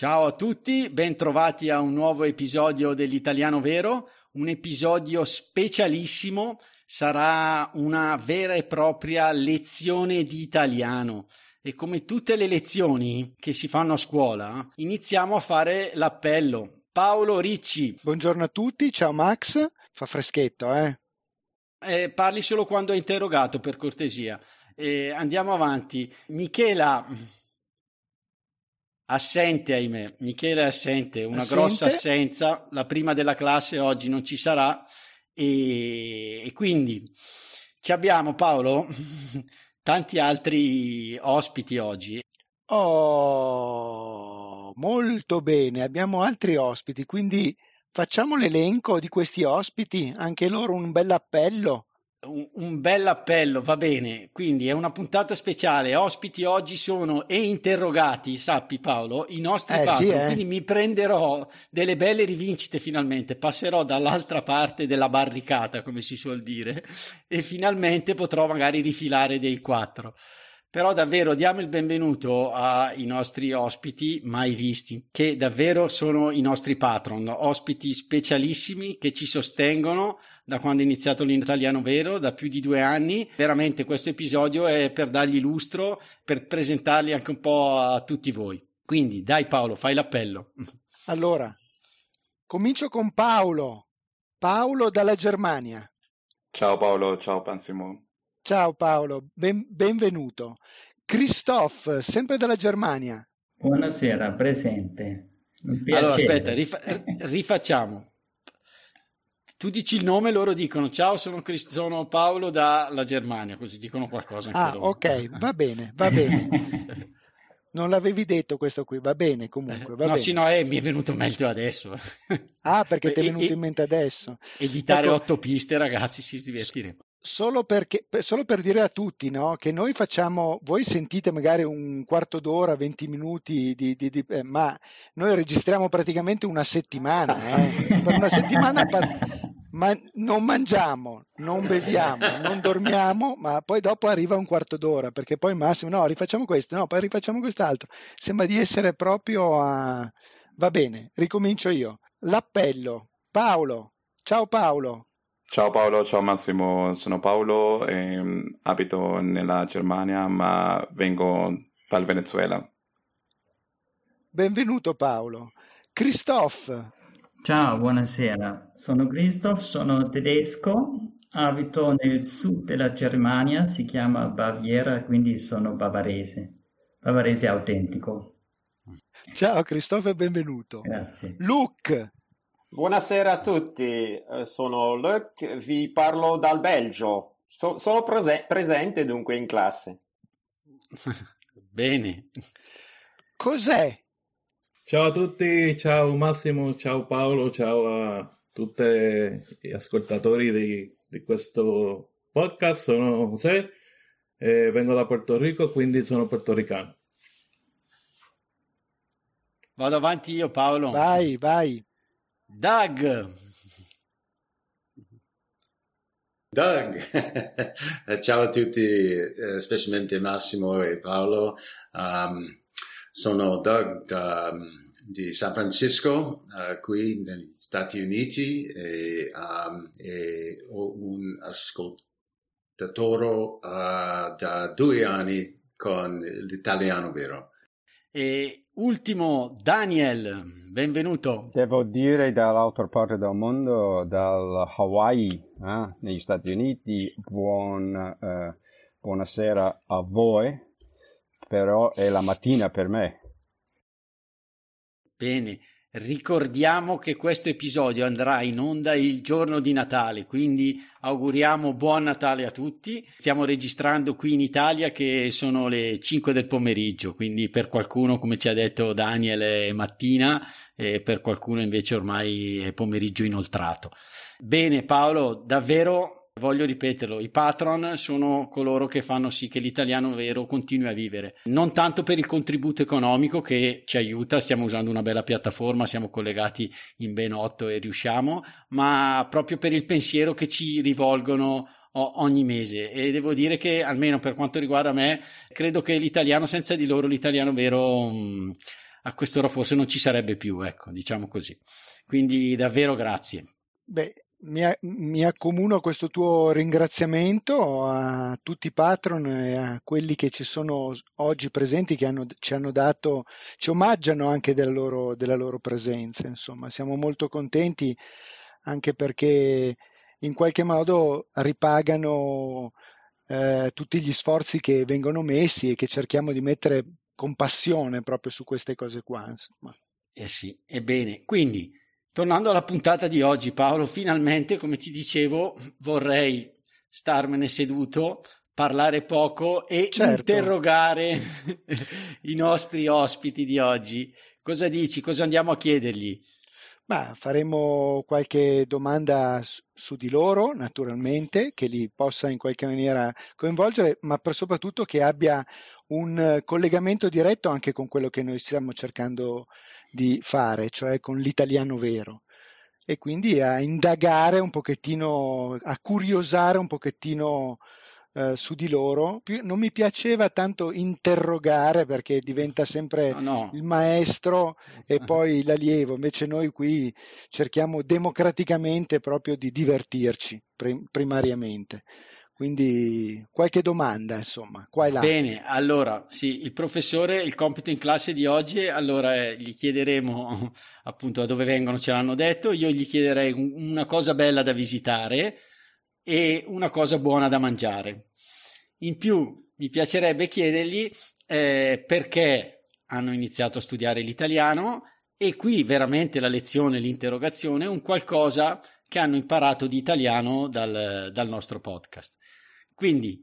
Ciao a tutti, bentrovati a un nuovo episodio dell'Italiano Vero, un episodio specialissimo, sarà una vera e propria lezione di italiano. E come tutte le lezioni che si fanno a scuola, iniziamo a fare l'appello. Paolo Ricci. Buongiorno a tutti, ciao Max. Fa freschetto, eh? eh parli solo quando è interrogato, per cortesia. Eh, andiamo avanti. Michela, Assente, ahimè. Michele è assente, una assente. grossa assenza. La prima della classe oggi non ci sarà. E, e quindi ci abbiamo, Paolo, tanti altri ospiti oggi. Oh, molto bene. Abbiamo altri ospiti, quindi facciamo l'elenco di questi ospiti. Anche loro un bel appello un, un bel appello, va bene. Quindi è una puntata speciale. Ospiti oggi sono e interrogati, sappi Paolo, i nostri eh, patron. Sì, eh. Quindi mi prenderò delle belle rivincite finalmente. Passerò dall'altra parte della barricata, come si suol dire, e finalmente potrò magari rifilare dei quattro. Però davvero diamo il benvenuto ai nostri ospiti mai visti, che davvero sono i nostri patron, ospiti specialissimi che ci sostengono da quando è iniziato l'italiano vero, da più di due anni. Veramente questo episodio è per dargli lustro, per presentarli anche un po' a tutti voi. Quindi dai Paolo, fai l'appello. Allora, comincio con Paolo. Paolo dalla Germania. Ciao Paolo, ciao Pansimo. Ciao Paolo, ben, benvenuto. Christophe, sempre dalla Germania. Buonasera, presente. Allora, aspetta, rifa- rifacciamo. Tu dici il nome, loro dicono ciao, sono, Crist- sono Paolo dalla Germania, così dicono qualcosa. ah, loro. ok, va bene, va bene. Non l'avevi detto questo qui, va bene comunque. Va no, bene. sì, no, eh, mi è venuto meglio adesso. Ah, perché ti è venuto e, in mente adesso. Editare ecco, otto piste, ragazzi, si divertiremo. Solo, perché, solo per dire a tutti no, che noi facciamo, voi sentite magari un quarto d'ora, 20 minuti, di, di, di, eh, ma noi registriamo praticamente una settimana. Eh. per una settimana par- ma non mangiamo, non beviamo, non dormiamo, ma poi dopo arriva un quarto d'ora, perché poi massimo, no, rifacciamo questo, no, poi rifacciamo quest'altro. Sembra di essere proprio a... Va bene, ricomincio io. L'appello. Paolo. Ciao Paolo. Ciao Paolo, ciao Massimo, sono Paolo, e abito nella Germania ma vengo dal Venezuela. Benvenuto Paolo. Christophe. Ciao, buonasera. Sono Christoph, sono tedesco, abito nel sud della Germania, si chiama Baviera, quindi sono bavarese, bavarese autentico. Ciao Christoph e benvenuto. Grazie. Luke. Buonasera a tutti, eh, sono Luc, vi parlo dal Belgio. So, sono prese- presente dunque in classe. Bene. Cos'è? Ciao a tutti, ciao Massimo, ciao Paolo, ciao a tutti gli ascoltatori di, di questo podcast. Sono José, eh, vengo da Puerto Rico, quindi sono portoricano. Vado avanti io Paolo. Vai, vai. Doug. Doug, ciao a tutti, eh, specialmente Massimo e Paolo. Um, sono Doug da, di San Francisco, uh, qui negli Stati Uniti, e, um, e ho un ascoltatore uh, da due anni con l'italiano vero. E ultimo, Daniel, benvenuto. Devo dire dall'altra parte del mondo, dal Hawaii, eh, negli Stati Uniti, buon, eh, buonasera a voi, però è la mattina per me. Bene, Ricordiamo che questo episodio andrà in onda il giorno di Natale, quindi auguriamo buon Natale a tutti. Stiamo registrando qui in Italia che sono le 5 del pomeriggio, quindi per qualcuno, come ci ha detto Daniel, è mattina e per qualcuno invece ormai è pomeriggio inoltrato. Bene Paolo, davvero Voglio ripeterlo, i patron sono coloro che fanno sì che l'italiano vero continui a vivere. Non tanto per il contributo economico che ci aiuta, stiamo usando una bella piattaforma, siamo collegati in ben otto e riusciamo, ma proprio per il pensiero che ci rivolgono ogni mese. E devo dire che almeno per quanto riguarda me credo che l'italiano senza di loro l'italiano vero mm, a quest'ora forse non ci sarebbe più ecco diciamo così. Quindi davvero grazie. Beh, mi, mi, accomuno a questo tuo ringraziamento a tutti i patron e a quelli che ci sono oggi presenti, che hanno, ci hanno dato, ci omaggiano anche della loro, della loro presenza. Insomma, siamo molto contenti anche perché in qualche modo ripagano eh, tutti gli sforzi che vengono messi e che cerchiamo di mettere con passione proprio su queste cose qua. Insomma. Eh sì, ebbene, quindi Tornando alla puntata di oggi, Paolo, finalmente, come ti dicevo, vorrei starmene seduto, parlare poco e certo. interrogare i nostri ospiti di oggi. Cosa dici? Cosa andiamo a chiedergli? Ma faremo qualche domanda su di loro, naturalmente, che li possa in qualche maniera coinvolgere, ma per soprattutto che abbia un collegamento diretto anche con quello che noi stiamo cercando di fare, cioè con l'italiano vero. E quindi a indagare un pochettino, a curiosare un pochettino eh, su di loro. Non mi piaceva tanto interrogare perché diventa sempre no, no. il maestro e poi l'allievo, invece noi qui cerchiamo democraticamente proprio di divertirci prim- primariamente. Quindi qualche domanda, insomma, qua e là. Bene, allora, sì, il professore, il compito in classe di oggi, allora eh, gli chiederemo appunto da dove vengono, ce l'hanno detto, io gli chiederei una cosa bella da visitare e una cosa buona da mangiare. In più, mi piacerebbe chiedergli eh, perché hanno iniziato a studiare l'italiano e qui veramente la lezione, l'interrogazione, un qualcosa che hanno imparato di italiano dal, dal nostro podcast. Quindi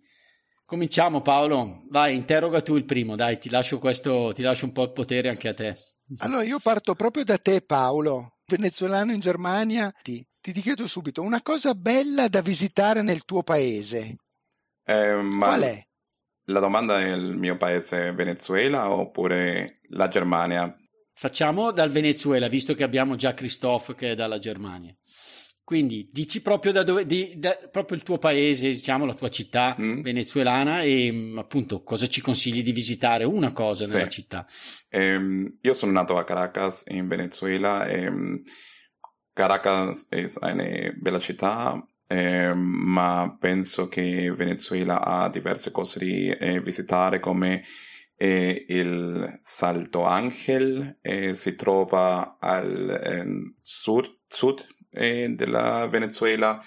cominciamo Paolo, vai, interroga tu il primo, dai, ti lascio questo, ti lascio un po' il potere anche a te. Allora io parto proprio da te Paolo, venezuelano in Germania, ti, ti chiedo subito una cosa bella da visitare nel tuo paese. Eh, Qual è? La domanda è il mio paese Venezuela oppure la Germania? Facciamo dal Venezuela, visto che abbiamo già Christophe che è dalla Germania. Quindi dici proprio da dove, di, da, proprio il tuo paese, diciamo la tua città mm. venezuelana e mm, appunto cosa ci consigli di visitare? Una cosa sì. nella città. Um, io sono nato a Caracas in Venezuela um, Caracas è una bella città, eh, ma penso che Venezuela ha diverse cose da eh, visitare come eh, il Salto Angel, si trova al ehm, sud, sud eh, della Venezuela,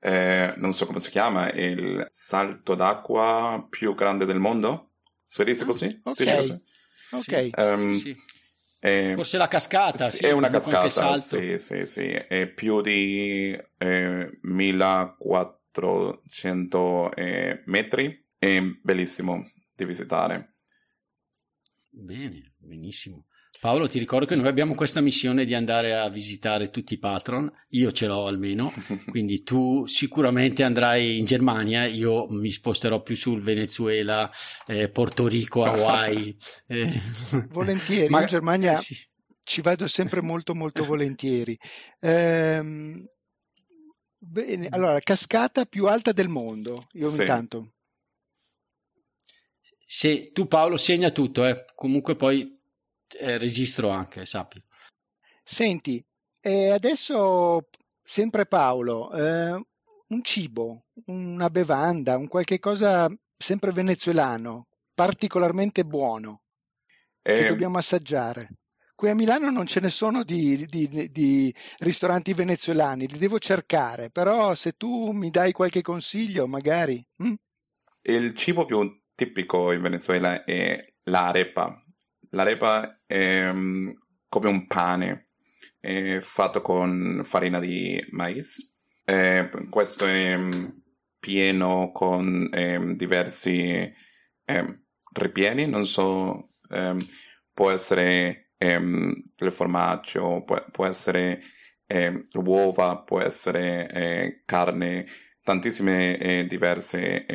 eh, non so come si chiama, il salto d'acqua più grande del mondo? Si dice così? Ok. Dice così? okay. Um, sì. Eh, Forse la cascata, sì, è una cascata, sì, sì, sì, è più di eh, 1400 eh, metri, è bellissimo di visitare. Bene, benissimo. Paolo, ti ricordo che noi abbiamo questa missione di andare a visitare tutti i patron, io ce l'ho almeno, quindi tu sicuramente andrai in Germania, io mi sposterò più sul Venezuela, eh, Porto Rico, Hawaii. Eh. Volentieri, Ma... in Germania sì. ci vado sempre molto molto volentieri. Ehm, bene, allora, cascata più alta del mondo, io sì. intanto. Se tu Paolo segna tutto, eh. comunque poi eh, registro anche, sappi. Senti, eh, adesso sempre Paolo, eh, un cibo, una bevanda, un qualche cosa sempre venezuelano, particolarmente buono, che eh, dobbiamo assaggiare. Qui a Milano non ce ne sono di, di, di, ristoranti venezuelani, li devo cercare, però se tu mi dai qualche consiglio, magari. Hm? Il cibo più tipico in Venezuela è l'arepa, L'arepa um, come un pane, è fatto con farina di mais. Eh, questo è mm, pieno con eh, diversi ehm, ripieni, non so, ehm, può essere ehm, il formaggio, può, può essere uova, può essere eh, carne, tantissime eh, diverse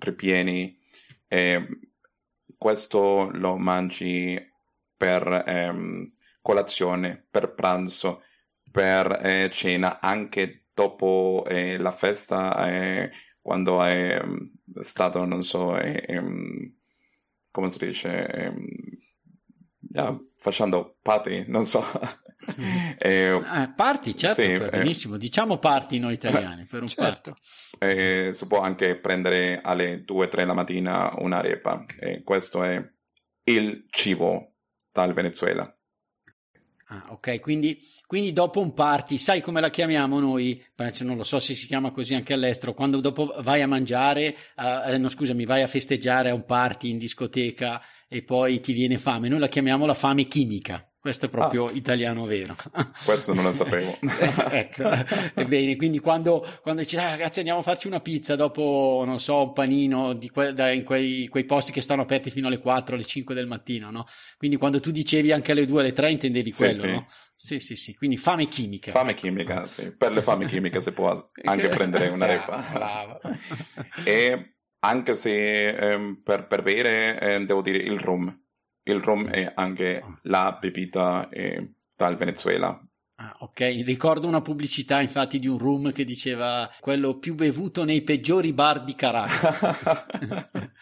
ripieni. questo lo mangi per ehm, colazione, per pranzo, per eh, cena, anche dopo eh, la festa, eh, quando è mm, stato, non so, ehm, come si dice, yeah, facendo party, non so. eh, ah, party, certo, sì, eh. benissimo. Diciamo party noi italiani, per un certo. party. si può anche prendere alle 2-3 la mattina un'arepa. E questo è il cibo dal Venezuela. Ah, ok, quindi, quindi, dopo un party, sai come la chiamiamo noi? Non lo so se si chiama così anche all'estero, quando dopo vai a mangiare, uh, no scusami, vai a festeggiare a un party in discoteca e poi ti viene fame, noi la chiamiamo la fame chimica. Questo è proprio ah, italiano vero. Questo non lo sapevo. ecco, bene, quindi quando, quando dici, ah, ragazzi andiamo a farci una pizza dopo, non so, un panino que- da, in quei, quei, posti che stanno aperti fino alle 4, alle 5 del mattino, no? Quindi quando tu dicevi anche alle 2, alle 3 intendevi quello, sì, no? Sì, sì, sì, quindi fame chimica. Fame chimica, sì. Per le fame chimiche si può anche prendere una repa. Bravo. e anche se ehm, per, per bere, eh, devo dire, il rum il rum è anche la bevita eh, dal Venezuela. Ah, ok, ricordo una pubblicità infatti di un rum che diceva quello più bevuto nei peggiori bar di Caracas.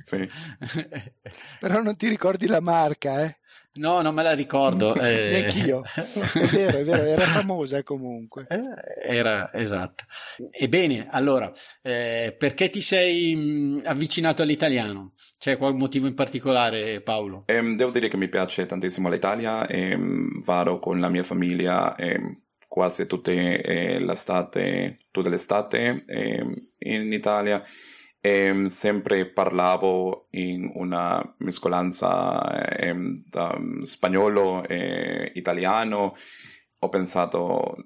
sì. Però non ti ricordi la marca, eh? No, non me la ricordo. Eh... Neanch'io. È vero, è vero, era famosa comunque. Eh, era, esatto. Ebbene, allora, eh, perché ti sei mh, avvicinato all'italiano? C'è qualche motivo in particolare, Paolo? Eh, devo dire che mi piace tantissimo l'Italia e ehm, vado con la mia famiglia ehm, quasi tutte eh, l'estate, tutta l'estate ehm, in Italia e sempre parlavo in una mescolanza eh, da spagnolo e italiano. Ho pensato,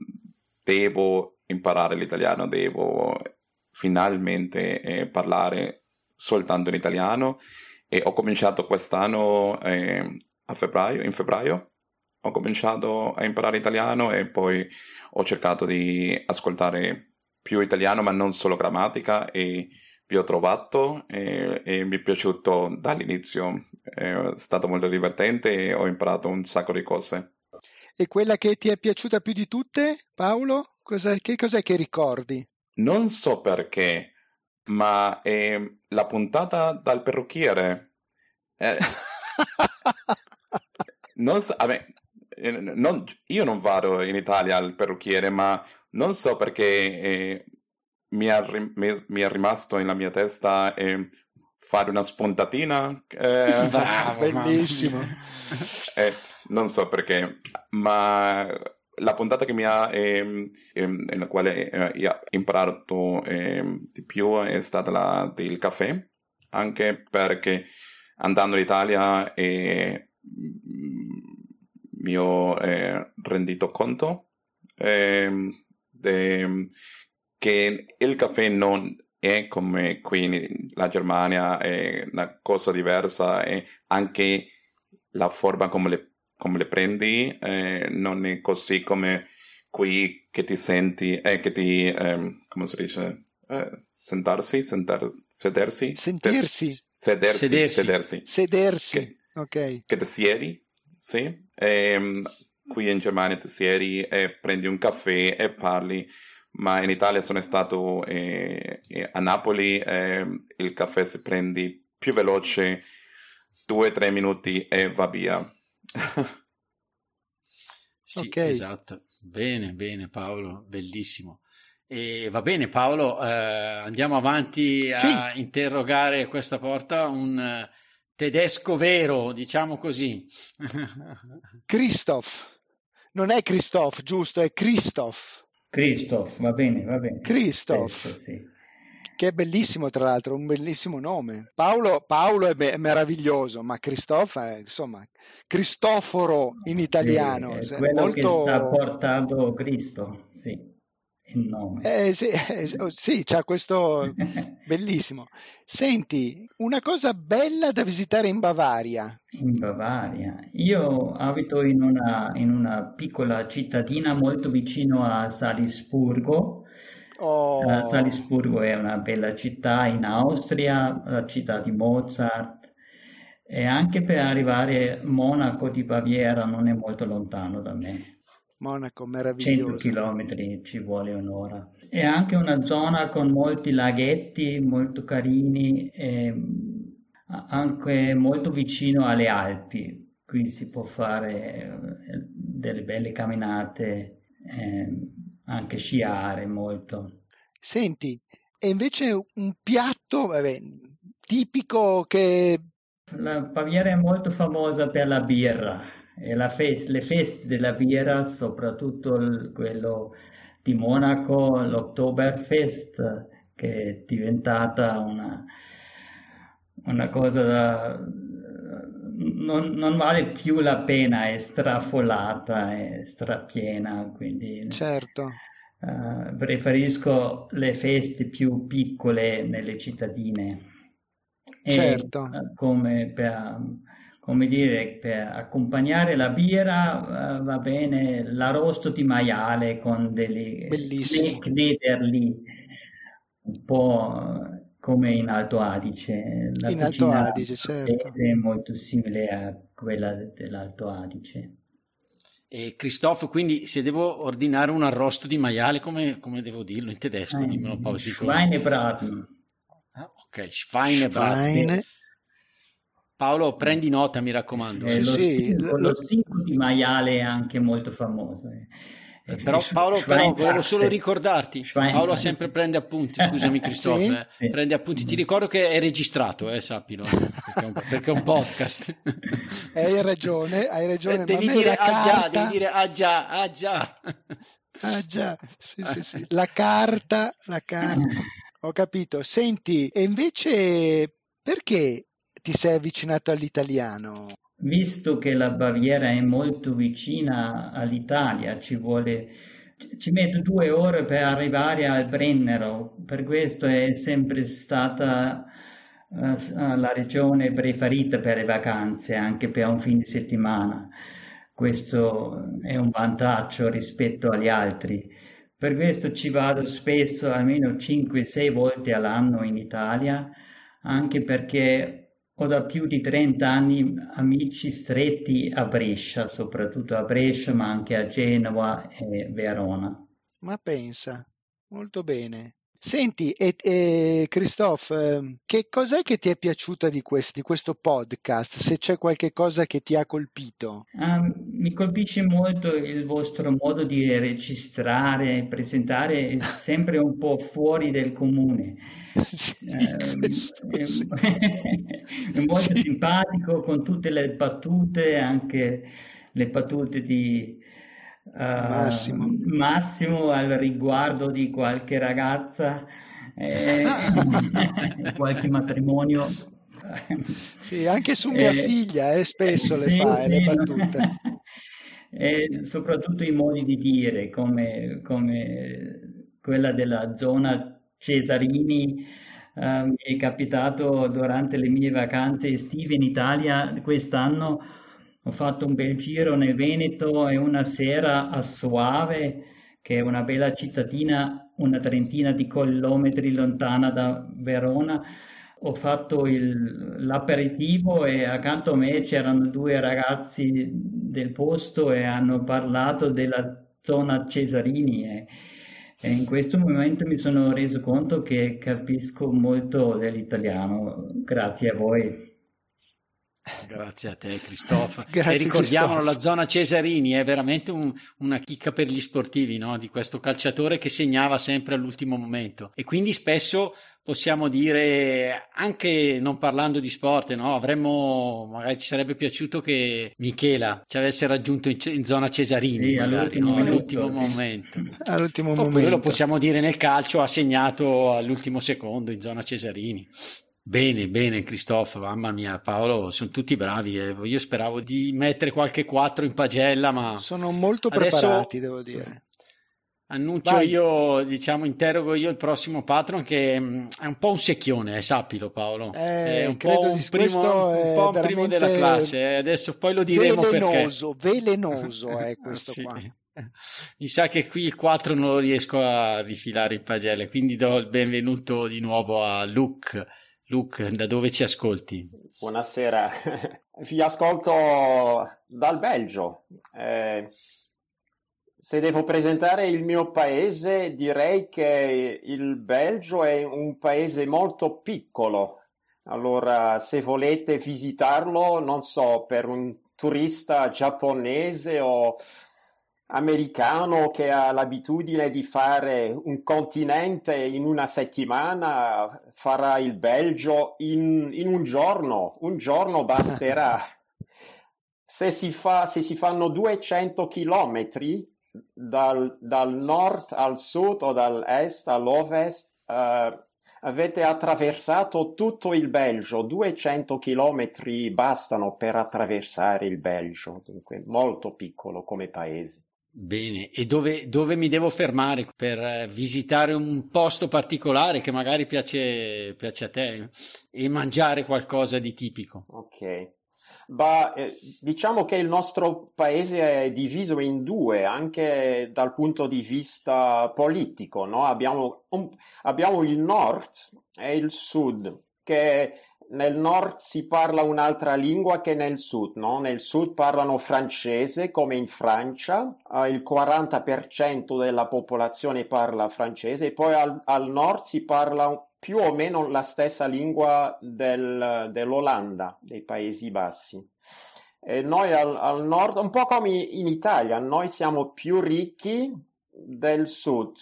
devo imparare l'italiano, devo finalmente eh, parlare soltanto in italiano e ho cominciato quest'anno eh, a febbraio, in febbraio ho cominciato a imparare italiano e poi ho cercato di ascoltare più italiano ma non solo grammatica e vi ho trovato e, e, mi è piaciuto dall'inizio, è stato molto divertente e ho imparato un sacco di cose. E quella che ti è piaciuta più di tutte, Paolo? Cos'è, che cos'è che ricordi? Non so perché, ma è la puntata dal perrucchiere. Eh, non so, vabbè, non, io non vado in Italia al perrucchiere, ma non so perché eh, mi, è, è rimasto nella mia testa eh, fare una spuntatina. Eh, Bravo, bellissimo. Eh, non so perché, ma la puntata che mi ha, eh, nella quale eh, ho imparato ehm, di più è stata la del caffè, anche perché andando in Italia eh, mi ho eh, rendito conto ehm, de, che il caffè non è come qui in la Germania, è una cosa diversa e anche la forma come le, come le prendi eh, non è così come qui che ti senti, eh, che ti, eh, come si dice, eh, sentarsi, sentar, sedersi, sentirsi, sedersi, sedersi, sedersi, sedersi. Che, ok. Che ti siedi, sì, e, ehm, qui in Germania ti siedi e prendi un caffè e parli ma in Italia sono stato eh, eh, a Napoli, eh, il caffè si prende più veloce, due o tre minuti e va via. sì, okay. esatto. Bene, bene Paolo, bellissimo. E va bene Paolo, eh, andiamo avanti a sì. interrogare questa porta un uh, tedesco vero, diciamo così. Christoph. Non è Christoph, giusto, è Christoph. Christoph, va bene, va bene. Christoph. sì. che è bellissimo tra l'altro, un bellissimo nome. Paolo, Paolo è, be- è meraviglioso, ma Cristofa è insomma Cristoforo in italiano. Sì, è quello molto... che sta portando Cristo, sì il nome. Eh, sì, eh, oh, sì, c'ha questo bellissimo. Senti, una cosa bella da visitare in Bavaria. In Bavaria. Io abito in una, in una piccola cittadina molto vicino a Salisburgo. Oh. Uh, Salisburgo è una bella città in Austria, la città di Mozart. E anche per arrivare a Monaco di Baviera non è molto lontano da me. Monaco, meraviglioso. 100 km ci vuole un'ora. È anche una zona con molti laghetti molto carini e anche molto vicino alle Alpi. Qui si può fare eh, delle belle camminate, eh, anche sciare molto. Senti, e invece un piatto vabbè, tipico che... La Baviera è molto famosa per la birra fest- le feste della birra, soprattutto il, quello di Monaco, l'Oktoberfest, che è diventata una, una cosa da, non, non, vale più la pena, è strafolata, è strapiena, quindi certo. uh, preferisco le feste più piccole nelle cittadine. Certo. E, uh, come per come dire, per accompagnare la birra uh, va bene l'arrosto di maiale con delle knederli, un po' come in Alto Adige. La in Alto Adige, certo. È molto simile a quella dell'Alto Adige. E Christoph, quindi se devo ordinare un arrosto di maiale, come, come devo dirlo in tedesco? Eh, Dimmelo un po' così. Schweinebraten. Ah, ok, Schweinebraten. Schweine. Paolo, prendi nota, mi raccomando. Eh, lo, sì, stinco, lo stinco di maiale è anche molto famoso. Eh, eh però Paolo, però, volevo solo ricordarti, Paolo sempre prende appunti, scusami Cristoforo, sì? eh. prende appunti, ti ricordo che è registrato, eh, sappilo, perché è un, perché è un podcast. hai ragione, hai ragione. Eh, devi dire ah già, devi dire ah già, ah già. Ah già, sì, sì, sì. La carta, la carta, ho capito. Senti, e invece perché ti sei avvicinato all'italiano? Visto che la Baviera è molto vicina all'Italia, ci vuole ci metto due ore per arrivare al Brennero, per questo è sempre stata uh, la regione preferita per le vacanze, anche per un fine settimana. Questo è un vantaggio rispetto agli altri. Per questo ci vado spesso, almeno 5-6 volte all'anno in Italia, anche perché ho da più di 30 anni amici stretti a Brescia, soprattutto a Brescia, ma anche a Genova e Verona. Ma pensa, molto bene. Senti, e, e Christophe, ehm, che cos'è che ti è piaciuta di, quest, di questo podcast? Se c'è qualche cosa che ti ha colpito? Um, mi colpisce molto il vostro modo di registrare, presentare, è sempre un po' fuori del comune. Sì, eh, sì. È, è, molto sì. simpatico con tutte le battute, anche le battute di Massimo. Uh, Massimo al riguardo di qualche ragazza, eh, qualche matrimonio. Sì, anche su mia eh, figlia eh, spesso le fa le battute. e soprattutto i modi di dire, come, come quella della zona Cesarini. Uh, mi è capitato durante le mie vacanze estive in Italia quest'anno ho fatto un bel giro nel Veneto e una sera a Soave, che è una bella cittadina una trentina di chilometri lontana da Verona. Ho fatto l'aperitivo e accanto a me c'erano due ragazzi del posto e hanno parlato della zona Cesarini. E, e in questo momento mi sono reso conto che capisco molto dell'italiano, grazie a voi. Grazie a te, Cristofa. e ricordiamolo, la zona Cesarini è veramente un, una chicca per gli sportivi no? di questo calciatore che segnava sempre all'ultimo momento. E quindi spesso possiamo dire, anche non parlando di sport, no? avremmo, magari ci sarebbe piaciuto che Michela ci avesse raggiunto in, in zona Cesarini, sì, magari, all'ultimo, no? all'ultimo momento. all'ultimo Oppure momento. lo possiamo dire nel calcio, ha segnato all'ultimo secondo in zona Cesarini. Bene, bene, Cristoff, mamma mia, Paolo, sono tutti bravi. Eh. Io speravo di mettere qualche 4 in pagella, ma. Sono molto preparati, devo dire. Annuncio Vai. io, diciamo, interrogo io il prossimo patron che mm, è un po' un secchione, eh, sappilo Paolo. Eh, è un po' un primo, un po un primo della classe, eh. adesso poi lo diremo velenoso, perché. Velenoso è questo sì. qua. Mi sa che qui il 4 non lo riesco a rifilare in pagelle, quindi do il benvenuto di nuovo a Luke. Luke, da dove ci ascolti? Buonasera, vi ascolto dal Belgio. Eh, se devo presentare il mio paese, direi che il Belgio è un paese molto piccolo. Allora, se volete visitarlo, non so, per un turista giapponese o americano che ha l'abitudine di fare un continente in una settimana farà il Belgio in, in un giorno, un giorno basterà. se, si fa, se si fanno 200 chilometri dal, dal nord al sud o dall'est all'ovest, uh, avete attraversato tutto il Belgio, 200 chilometri bastano per attraversare il Belgio, dunque molto piccolo come paese. Bene, e dove, dove, mi devo fermare per eh, visitare un posto particolare che magari piace, piace a te e mangiare qualcosa di tipico? Ok. Bah, eh, diciamo che il nostro paese è diviso in due anche dal punto di vista politico. No? Abbiamo, un, abbiamo il nord e il sud che nel nord si parla un'altra lingua che nel sud, no? Nel sud parlano francese come in Francia, eh, il 40% della popolazione parla francese e poi al, al, nord si parla più o meno la stessa lingua del, dell'Olanda, dei Paesi Bassi. E noi al, al nord, un po' come in Italia, noi siamo più ricchi del sud,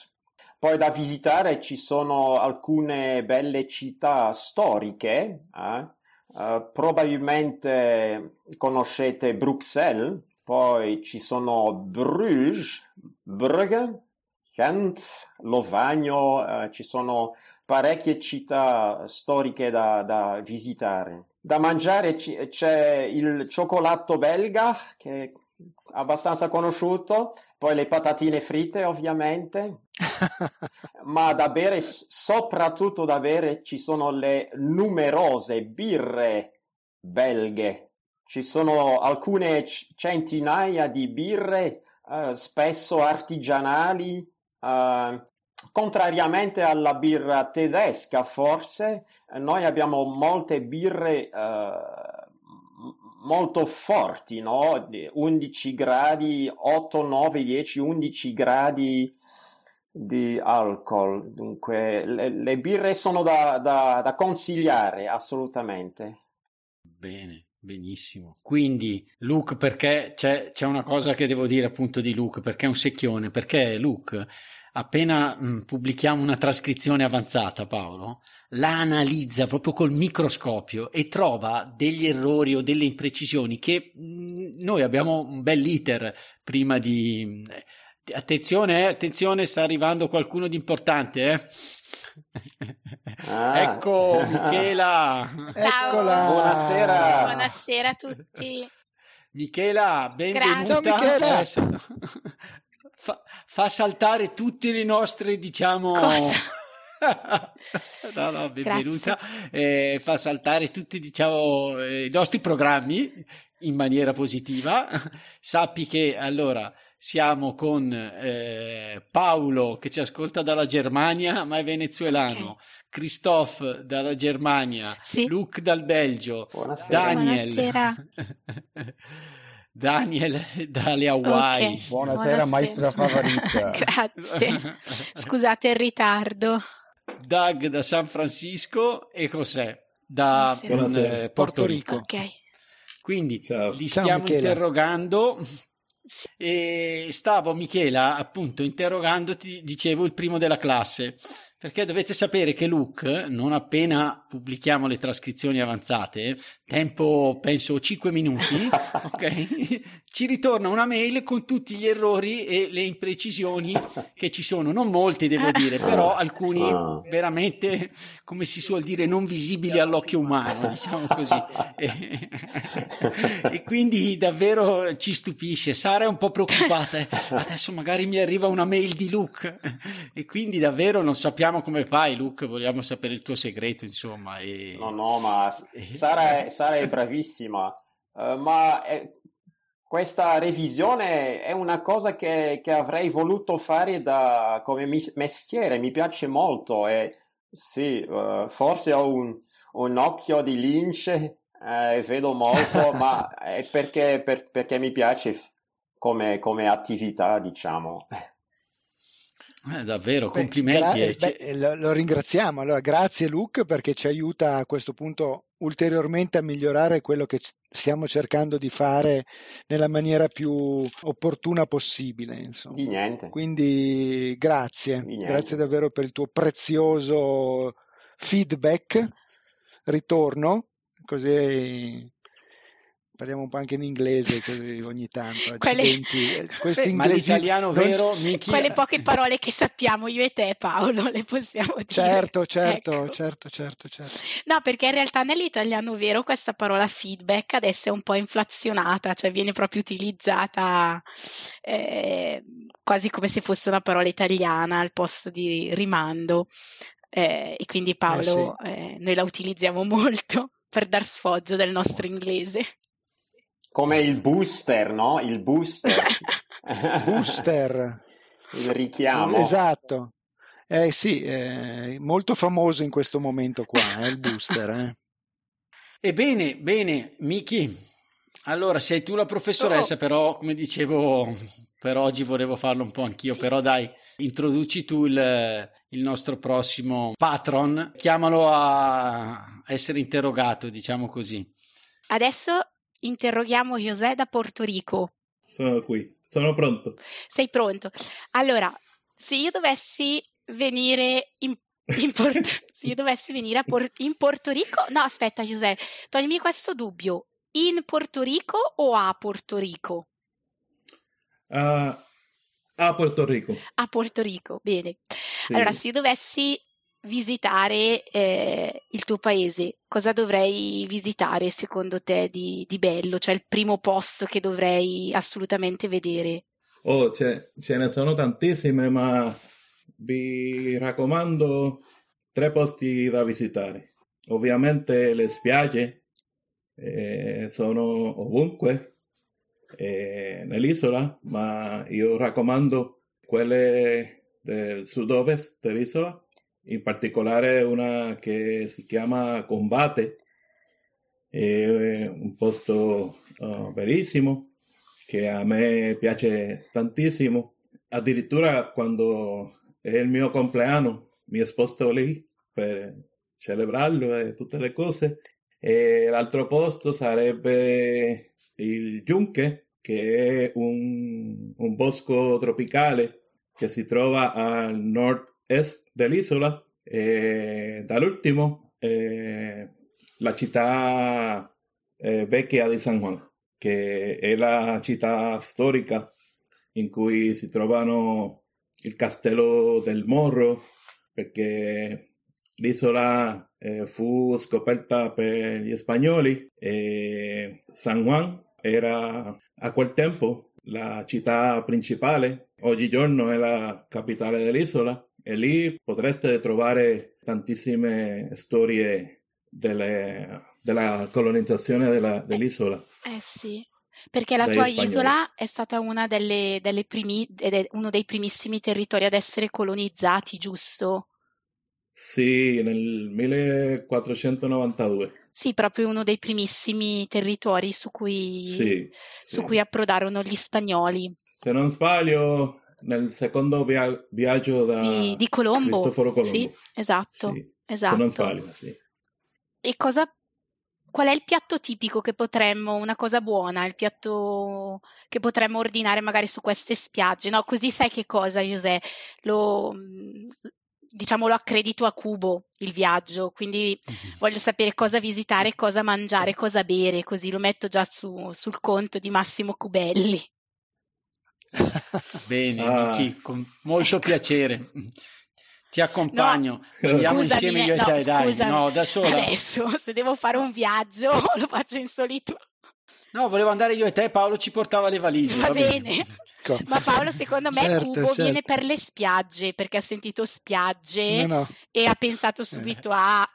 poi da visitare ci sono alcune belle città storiche, eh? uh, probabilmente conoscete Bruxelles, poi ci sono Bruges, Brugge, Gent, Lovagno, uh, ci sono parecchie città storiche da, da visitare. Da mangiare c- c'è il cioccolato belga, che è abbastanza conosciuto, poi le patatine fritte ovviamente, ma da bere, soprattutto da bere, ci sono le numerose birre belghe. Ci sono alcune centinaia di birre, uh, spesso artigianali, uh, contrariamente alla birra tedesca forse, noi abbiamo molte birre uh, molto forti, no? 11 gradi, 8, 9, 10, 11 gradi di alcol. Dunque, le, le birre sono da, da, da consigliare assolutamente. Bene. Benissimo. Quindi, Luke, perché c'è, c'è, una cosa che devo dire appunto di Luke, perché è un secchione, perché Luke, appena mh, pubblichiamo una trascrizione avanzata, Paolo, la analizza proprio col microscopio e trova degli errori o delle imprecisioni che mh, noi abbiamo un bel iter prima di... Attenzione, eh, attenzione, sta arrivando qualcuno di importante, eh. Ah. ecco Michela. Ciao. Eccola. Buonasera. Buonasera a tutti. Michela, benvenuta. Grazie, Michela. Fa, fa, saltare tutti i nostri, diciamo... Cosa? no, no, benvenuta. Eh, fa saltare tutti, diciamo, eh, i nostri programmi in maniera positiva. Sappi che allora siamo con eh, Paolo che ci ascolta dalla Germania, ma è venezuelano. Christophe dalla Germania, sì. Luke dal Belgio, Buonasera. Daniel. Buonasera. Daniel dalle Hawaii. Okay. Buonasera, Buonasera, maestra favorita. Grazie. Scusate il ritardo. Doug da San Francisco e José da eh, Porto Rico. Okay. Quindi Ciao. li stiamo Ciao, interrogando e stavo Michela appunto interrogandoti, dicevo il primo della classe Perché dovete sapere che Luke, non appena pubblichiamo le trascrizioni avanzate, tempo penso 5 minuti, ok? Ci ritorna una mail con tutti gli errori e le imprecisioni che ci sono, non molti devo dire, però alcuni ah. veramente, come si suol dire, non visibili all'occhio umano, diciamo così. E, e quindi davvero ci stupisce. Sara è un po' preoccupata, eh. adesso magari mi arriva una mail di Luke e quindi davvero non sappiamo sappiamo come fai, Luke, vogliamo sapere il tuo segreto, insomma. E... No, no, ma Sara è, Sara è bravissima, uh, ma è, questa revisione è una cosa che, che, avrei voluto fare da, come mestiere, mi piace molto e sì, uh, forse ho un, un, occhio di Lynch e eh, vedo molto, ma è perché, per, perché mi piace come, come attività, diciamo. Eh, davvero, complimenti. Beh, gra- beh, lo, lo, ringraziamo. Allora, grazie Luke perché ci aiuta a questo punto ulteriormente a migliorare quello che stiamo cercando di fare nella maniera più opportuna possibile. Insomma. Di niente. Quindi grazie, grazie davvero per il tuo prezioso feedback, ritorno, così parliamo un po' anche in inglese così ogni tanto. Quelle... Beh, ma l'italiano non... vero, Miki... Quelle poche parole che sappiamo io e te Paolo, le possiamo dire. Certo, certo, ecco. certo, certo, certo. No, perché in realtà nell'italiano vero questa parola feedback adesso è un po' inflazionata, cioè viene proprio utilizzata eh, quasi come se fosse una parola italiana al posto di rimando. Eh, e quindi Paolo, eh sì. Eh, noi la utilizziamo molto per dar sfoggio del nostro inglese. Come il booster, no? Il booster. booster. il richiamo. Esatto. Eh sì, è molto famoso in questo momento qua, eh, il booster. Eh. Ebbene, bene, Miki. Allora, sei tu la professoressa, oh. però, come dicevo, per oggi volevo farlo un po' anch'io, sì. però dai, introduci tu il, il, nostro prossimo patron, chiamalo a essere interrogato, diciamo così. Adesso interroghiamo José da Porto Rico. Sono qui, sono pronto. Sei pronto? Allora, se io dovessi venire in, in Porto, se io dovessi venire Por, in Porto Rico, no, aspetta, José, toglimi questo dubbio. In Porto Rico o a Porto Rico? Uh, a Porto Rico. A Porto Rico, bene. Sì. Allora, se io dovessi visitare eh, il tuo paese, cosa dovrei visitare secondo te di, di, bello? Cioè il primo posto che dovrei assolutamente vedere? Oh, ce, ce ne sono tantissime, ma vi raccomando tre posti da visitare. Ovviamente le spiagge eh, sono ovunque eh, nell'isola, ma io raccomando quelle del sud-ovest dell'isola in particolare una che si chiama Combate, è un posto uh, bellissimo che a me piace tantissimo. Addirittura quando è il mio compleanno mi sposto lì per celebrarlo e tutte le cose. E l'altro posto sarebbe il Yunque, che è un, un bosco tropicale che si trova al nord est dell'isola e dall'ultimo eh, la città eh, vecchia di San Juan, che è la città storica in cui si trovano il castello del Morro, perché l'isola eh, fu scoperta per gli spagnoli e San Juan era a quel tempo la città principale, oggigiorno è la capitale dell'isola e lì potreste trovare tantissime storie delle, della colonizzazione della, dell'isola. Eh sì, perché la tua spagnoli. isola è stata una delle, delle primi, uno dei primissimi territori ad essere colonizzati, giusto? Sì, nel 1492. Sì, proprio uno dei primissimi territori su cui, sì, su sì. cui approdarono gli spagnoli. Se non sbaglio, nel secondo via- viaggio da di, di Colombo. Cristoforo Colombo. Sì, esatto, sì, esatto. Se non esatto. sbaglio, sì. E cosa, qual è il piatto tipico che potremmo, una cosa buona, il piatto che potremmo ordinare magari su queste spiagge? No, così sai che cosa, José? Lo, diciamo lo accredito a cubo il viaggio, quindi voglio sapere cosa visitare, cosa mangiare, cosa bere, così lo metto già su, sul conto di Massimo Cubelli. Bene, ah. Miki, con molto piacere. Ti accompagno, no, andiamo insieme io e te, dai. No, da sola. Adesso, se devo fare un viaggio, lo faccio in solito. No, volevo andare io e te, Paolo ci portava le valigie. Va, va bene. bene. Ma Paolo, secondo me, certo, Cubo certo. viene per le spiagge, perché ha sentito spiagge no, no. e ha pensato subito eh. a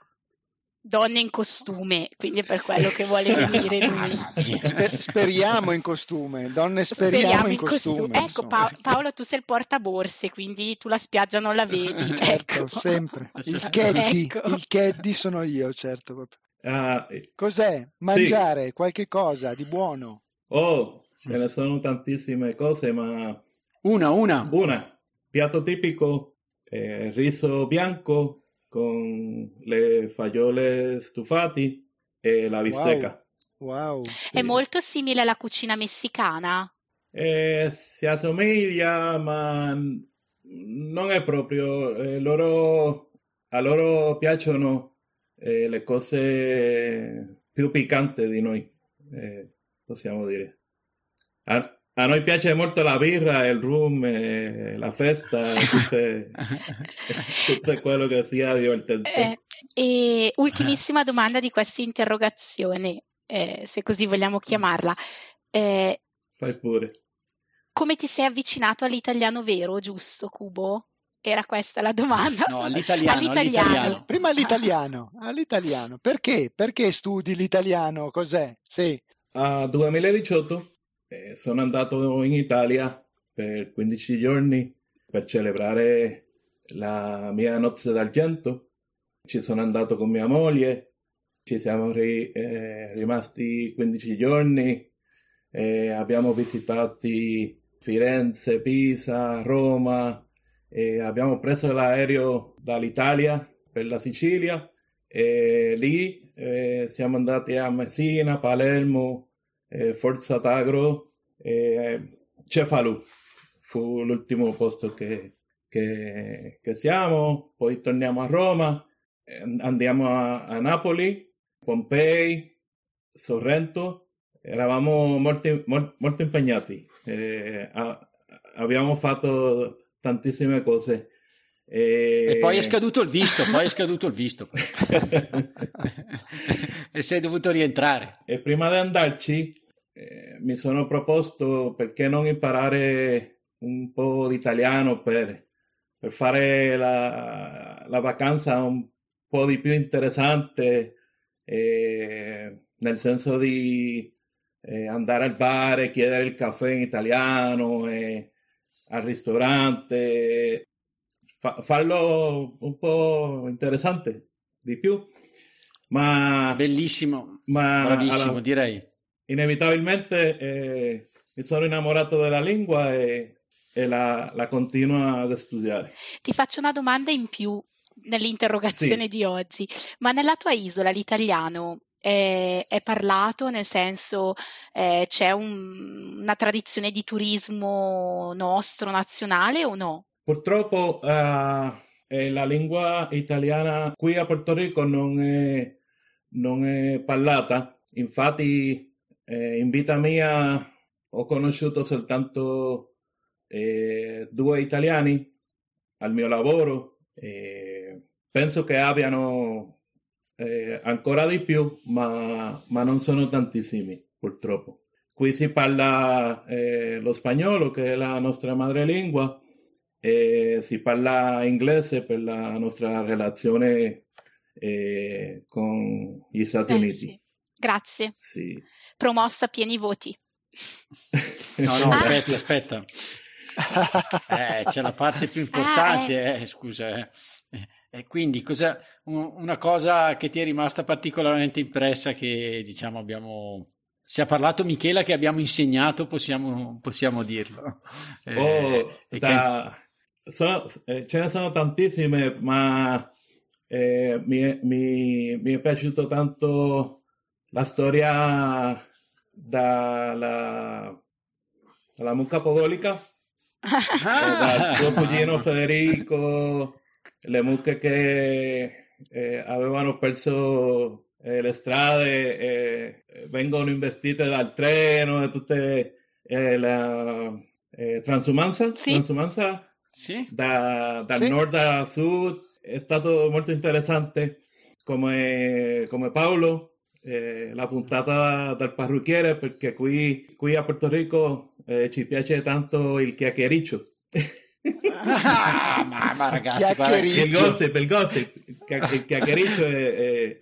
donne in costume, quindi è per quello che vuole venire lui. Sper- speriamo in costume, donne speriamo, speriamo in, in costume. costume ecco pa- Paolo, tu sei il portaborse, quindi tu la spiaggia non la vedi. Certo, ecco. sempre. Il caddy, ecco. il caddy sono io, certo. Uh, Cos'è? Mangiare sì. qualche cosa di buono? Oh, ce ne sono tantissime cose, ma... Una, una. Una. Piatto tipico, eh, riso bianco, con le fagiole stufati e la bistecca. Wow. wow sì. È molto simile alla cucina messicana? Eh, si assomiglia, ma non è proprio. Eh, loro, a loro piacciono eh, le cose più piccanti di noi, eh, possiamo dire. A, a noi piace molto la birra, il rum, eh, la festa, tutte, tutto quello che sia divertente. Eh, e ultimissima domanda di questa interrogazione, eh, se così vogliamo chiamarla. Eh, Fai pure. Come ti sei avvicinato all'italiano vero, giusto, Cubo? Era questa la domanda. No, all'italiano. all'italiano. all'italiano. Prima all'italiano, all'italiano. Perché? Perché studi l'italiano? Cos'è? Sì. A 2018 eh, sono andato in Italia per 15 giorni per celebrare la mia nozze d'argento. Ci sono andato con mia moglie, ci siamo ri, eh, rimasti 15 giorni, eh, abbiamo visitato Firenze, Pisa, Roma, abbiamo preso l'aereo dall'Italia per la Sicilia e lì eh, siamo andati a Messina, Palermo, eh, Forza Tagro, eh, Cefalu fu l'ultimo posto che, che, che, siamo, poi torniamo a Roma, andiamo a, a Napoli, Pompei, Sorrento, eravamo molto, molto impegnati, eh, a, abbiamo fatto tantissime cose. E... e... poi è scaduto il visto, poi è scaduto il visto. e sei dovuto rientrare. E prima di andarci eh, mi sono proposto perché non imparare un po' di italiano per, per fare la, la, vacanza un po' di più interessante, eh, nel senso di eh, andare al bar e chiedere il caffè in italiano, al ristorante, fa- farlo un po' interessante di più. Ma, Bellissimo, ma bravissimo alla, direi. Inevitabilmente eh, mi sono innamorato della lingua e, e la, la, continuo ad studiare. Ti faccio una domanda in più nell'interrogazione sì. di oggi, ma nella tua isola l'italiano è, è parlato, nel senso eh, c'è un, una tradizione di turismo nostro, nazionale o no? Purtroppo uh, eh, la lingua italiana qui a Porto Rico non è, non è parlata, infatti eh, in vita mia ho conosciuto soltanto eh, due italiani al mio lavoro. Eh, penso che abbiano eh, ancora di più, ma, ma non sono tantissimi, purtroppo. Qui si parla eh, lo spagnolo, che è la nostra madrelingua, e si parla inglese per la nostra relazione eh, con gli Stati Uniti. Sì. Grazie. Sì. Promossa pieni voti. no, no, aspetta, aspetta. Eh, c'è la parte più importante, ah, eh. Eh, scusa. Eh. E quindi cosa, una cosa che ti è rimasta particolarmente impressa che diciamo abbiamo si è parlato Michela che abbiamo insegnato, possiamo, possiamo dirlo. Oh, da, che... sono, eh, ce ne sono tantissime, ma eh, mi, mi, mi, è piaciuto tanto la storia dalla, dalla mucca podolica, ah. dal tuo cugino Federico. le mucche che eh, avevano perso eh, le strade eh, vengono investite dal treno e tutte eh, la transumanza, sì. transumanza sì. da, dal sì. nord a sud è stato molto interessante come, come Paolo eh, la puntata del parrucchiere perché qui, qui a Porto Rico eh, ci piace tanto il chiacchiericcio. ah, ma, ma, ragazzi, il gossip, il gossip, il chiacchiericcio e,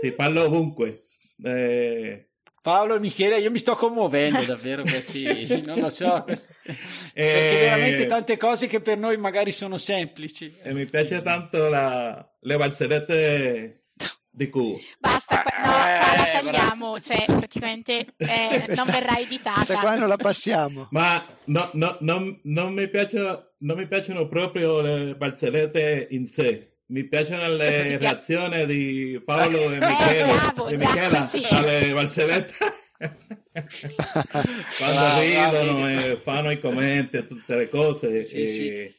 si parla ovunque. Eh, Paolo e Michele, io mi sto commuovendo davvero questi, non lo so, questi, perché veramente tante cose che per noi magari sono semplici. E mi piace tanto la, le balzerette di Q. Basta, no, qua la eh, tagliamo, cioè praticamente eh, non verrà editata. qua non la passiamo. Ma no, no, non, non, mi piace, non mi piacciono proprio le barzellette in sé. Mi piacciono le reazioni di Paolo e Michele, eh, bravo, e Michela sì. alle barzellette. Quando bravo, ridono bravo. e fanno i commenti e tutte le cose. Sì, e... sì.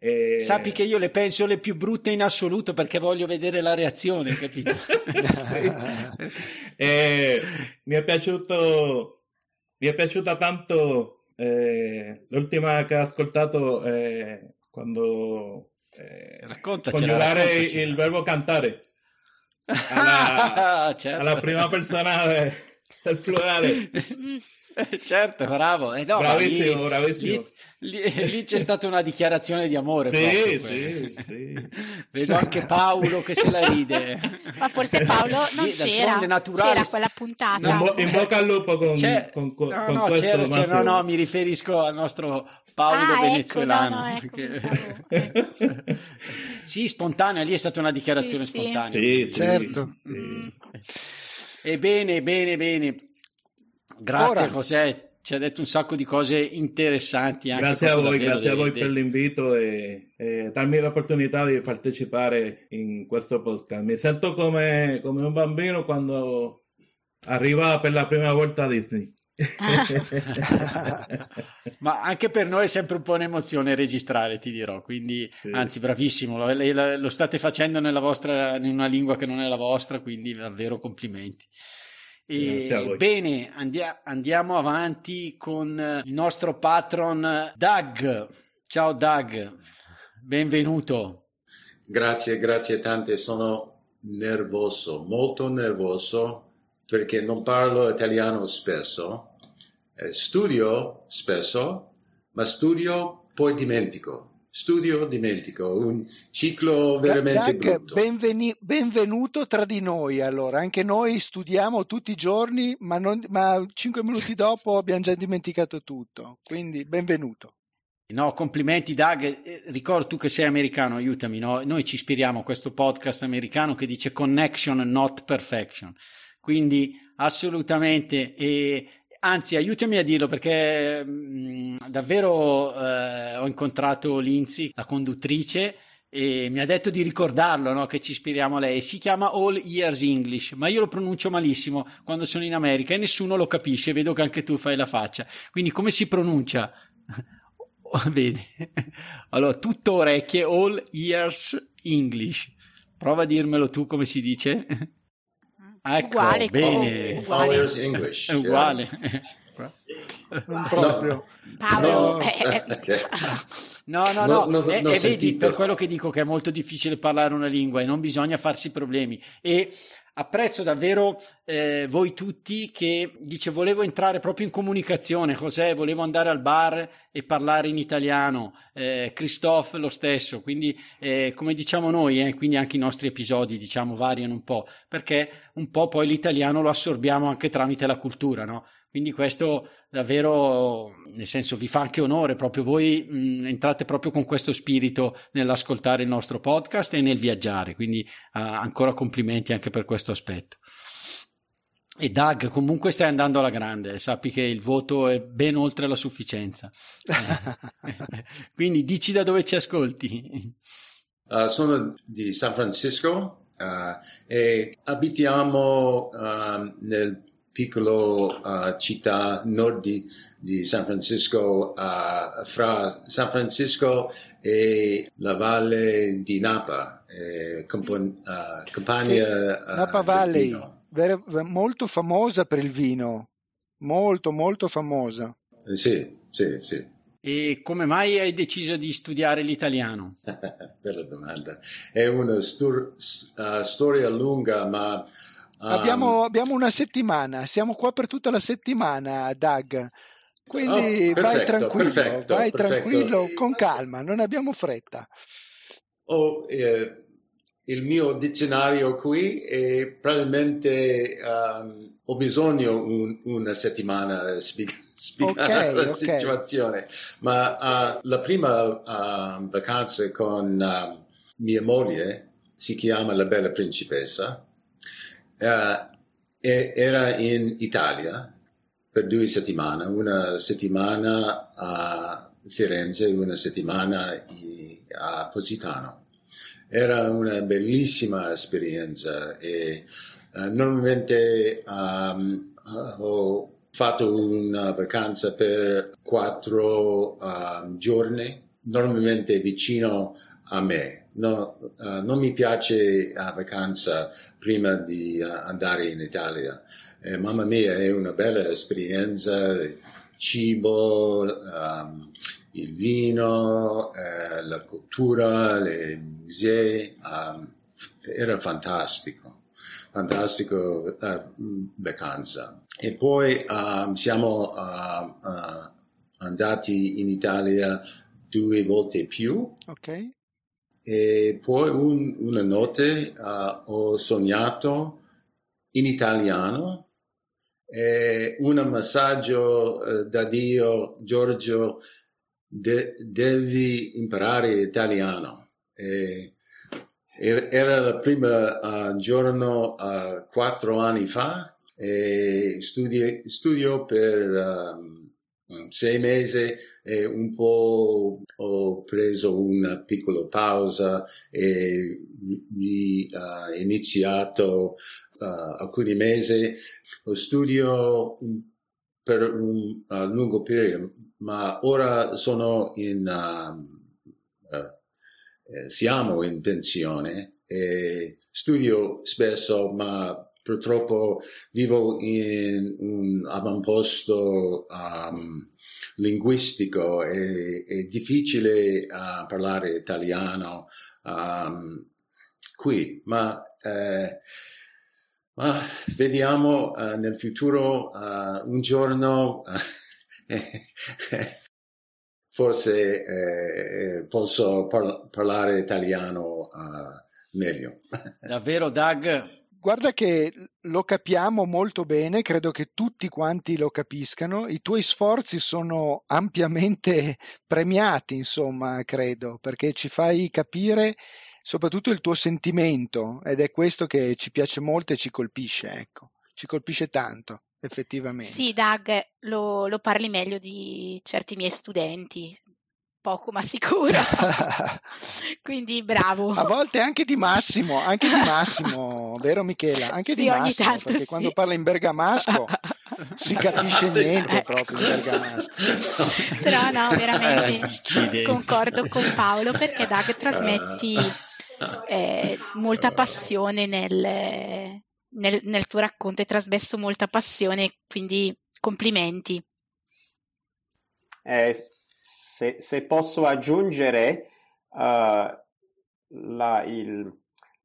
E... Sappi che io le penso le più brutte in assoluto perché voglio vedere la reazione, capito? e mi è piaciuto, mi è piaciuta tanto eh, l'ultima che ho ascoltato eh, quando eh, coniugare il verbo cantare alla, certo. alla prima persona del plurale. certo, bravo. Eh no, bravissimo, lì, bravissimo. Lì, lì, lì, c'è stata una dichiarazione di amore. Sì, sì, sì. Vedo anche Paolo che se la ride. Ma forse Paolo non c'era, naturale... c'era quella puntata. In, bo- in, bocca al lupo con, con, con, no, no, con c'era, c'era, no, no, mi riferisco al nostro Paolo ah, venezuelano. Ecco, no, no, ecco, sì, spontanea, lì è stata una dichiarazione sì, spontanea. Sì, certo. Ebbene, bene, bene. Grazie Ora. José, ci ha detto un sacco di cose interessanti. grazie a voi, grazie a voi de... per l'invito e, e, darmi l'opportunità di partecipare in questo podcast. Mi sento come, come un bambino quando arriva per la prima volta a Disney. Ma anche per noi è sempre un po' un'emozione registrare, ti dirò. Quindi, sì. anzi, bravissimo, lo, lo, state facendo nella vostra, in una lingua che non è la vostra, quindi davvero complimenti. E, bene, andia- andiamo avanti con il nostro patron Doug. Ciao Doug, benvenuto. Grazie, grazie tante. Sono nervoso, molto nervoso perché non parlo italiano spesso, eh, studio spesso, ma studio poi dimentico studio dimentico, un ciclo veramente Doug, brutto. Benveni- benvenuto tra di noi allora, anche noi studiamo tutti i giorni, ma, non, ma cinque minuti dopo abbiamo già dimenticato tutto, quindi benvenuto. No, complimenti Doug, eh, ricordo tu che sei americano, aiutami, no? noi ci ispiriamo a questo podcast americano che dice connection not perfection, quindi assolutamente e Anzi, aiutami a dirlo perché mh, mm, davvero eh, ho incontrato Lindsay, la conduttrice, e mi ha detto di ricordarlo, no? che ci ispiriamo a lei. Si chiama All Years English, ma io lo pronuncio malissimo quando sono in America e nessuno lo capisce. Vedo che anche tu fai la faccia. Quindi, come si pronuncia? Vedi? Allora, tutto orecchie, All Years English. Prova a dirmelo tu come si dice. Ecco, uguale, bene. Uguale. English. È uguale. Non proprio. Paolo, No. eh, Ok. No, no, No, no, no, e, non e vedi per quello che dico che è molto difficile parlare una lingua e non bisogna farsi problemi. E apprezzo davvero eh, voi tutti che dice volevo entrare proprio in comunicazione, José, volevo andare al bar e parlare in italiano, eh, Christophe lo stesso, quindi eh, come diciamo noi, eh, quindi anche i nostri episodi diciamo variano un po', perché un po' poi l'italiano lo assorbiamo anche tramite la cultura, no? Quindi questo davvero, nel senso, vi fa anche onore, proprio voi mh, entrate proprio con questo spirito nell'ascoltare il nostro podcast e nel viaggiare, quindi ah, ancora complimenti anche per questo aspetto. E Doug, comunque stai andando alla grande, sappi che il voto è ben oltre la sufficienza. Quindi dici da dove ci ascolti. Uh, sono di San Francisco uh, e abitiamo um, nel piccolo uh, città nord di, di San Francisco, uh, fra San Francisco e la valle di Napa, eh, compon, uh, Campania. Sì, Napa Valley, ver- molto famosa per il vino, molto molto famosa. Sì, sì, sì. E come mai hai deciso di studiare l'italiano? Bella domanda. È una stur- uh, storia lunga, ma... Um... Abbiamo, abbiamo, una settimana, siamo qua per tutta la settimana, Doug. Quindi oh, perfetto, vai tranquillo, perfetto, vai perfetto. tranquillo, con calma, non abbiamo fretta. Oh, eh, il mio dizionario qui e probabilmente um, ho bisogno un, una settimana per spiegare spiegare okay, la okay. situazione. Ma uh, la prima uh, vacanza con uh, mia moglie si chiama La Bella Principessa. Era in Italia per due settimane, una settimana a Firenze e una settimana a Positano. Era una bellissima esperienza e normalmente um, ho fatto una vacanza per quattro uh, giorni, normalmente vicino a me. No, uh, non mi piace la vacanza prima di uh, andare in Italia. Eh, mamma mia, è una bella esperienza, cibo, um, il vino, eh, la cultura, i musei, um, era fantastico, fantastico uh, vacanza. E poi uh, siamo uh, andati in Italia due volte più. Ok. E poi un, una notte ho sognato in italiano e un massaggio uh, da Dio, Giorgio, de- devi imparare italiano. E, era il primo uh, giorno uh, quattro anni fa e studi- studio per um, sei mesi e un po' ho preso una piccola pausa e ho iniziato uh, alcuni mesi. Ho studio per un uh, lungo periodo, ma ora sono in, uh, eh, siamo in pensione e studio spesso, ma purtroppo vivo in un avamposto um, linguistico, è, è difficile uh, parlare italiano um, qui, ma, eh, ma vediamo uh, nel futuro uh, un giorno forse eh, posso par- parlare italiano meglio. Davvero, Doug, Guarda che lo capiamo molto bene, credo che tutti quanti lo capiscano. I tuoi sforzi sono ampiamente premiati, insomma, credo, perché ci fai capire soprattutto il tuo sentimento ed è questo che ci piace molto e ci colpisce, ecco, ci colpisce tanto, effettivamente. Sì, Doug, lo, lo parli meglio di certi miei studenti, poco ma sicuro. Quindi bravo. A volte anche di Massimo, anche di Massimo, vero Michela? Anche sì, di Massimo, tanto, perché sì. quando parla in bergamasco si capisce niente ecco. proprio in bergamasco. Però no, veramente eh, concordo con Paolo perché Doug trasmetti eh, molta passione nel, nel, nel tuo racconto, hai trasmesso molta passione, quindi complimenti. Eh, se, se posso aggiungere uh, la, il,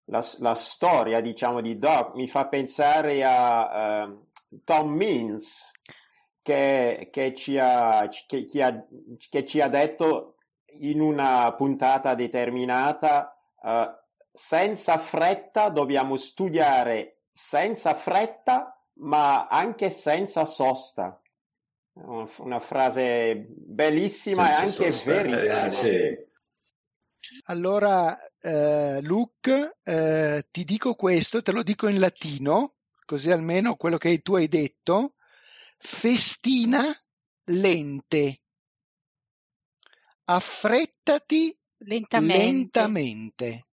la, la, storia, diciamo, di Doc mi fa pensare a uh, Tom Means che, che, ci ha, che, ha, che, ci ha, detto in una puntata determinata uh, senza fretta dobbiamo studiare senza fretta ma anche senza sosta una frase bellissima Senza e anche sosta. verissima. Eh, sì. Allora, eh, Luke, eh, ti dico questo, te lo dico in latino, così almeno quello che tu hai detto. Festina lente. Affrettati lentamente. lentamente.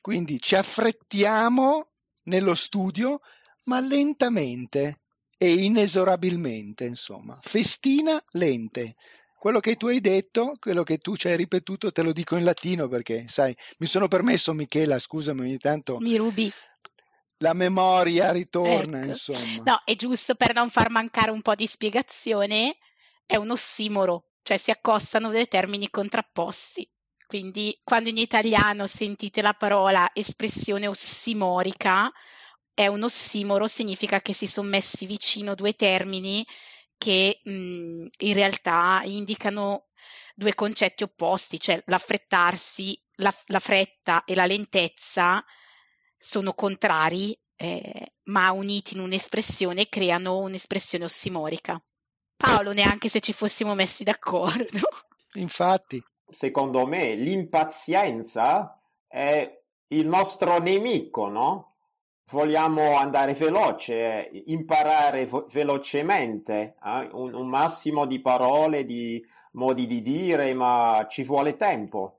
Quindi ci affrettiamo nello studio ma lentamente e inesorabilmente, insomma, festina lente. Quello che tu hai detto, quello che tu ci hai ripetuto, te lo dico in latino perché, sai, mi sono permesso, Michela, scusami, ogni tanto... Mi rubi la memoria ritorna, ecco. insomma. No, è giusto per non far mancare un po' di spiegazione, è un ossimoro, cioè si accostano dei termini contrapposti. Quindi quando in italiano sentite la parola espressione ossimorica, è un ossimoro, significa che si sono messi vicino due termini che mh, in realtà indicano due concetti opposti, cioè l'affrettarsi, la, la fretta e la lentezza sono contrari, eh, ma uniti in un'espressione creano un'espressione ossimorica. Paolo, neanche se ci fossimo messi d'accordo. Infatti. Secondo me l'impazienza è il nostro nemico, no? Vogliamo andare veloce, imparare vo- velocemente, eh? un, un massimo di parole, di modi di dire, ma ci vuole tempo.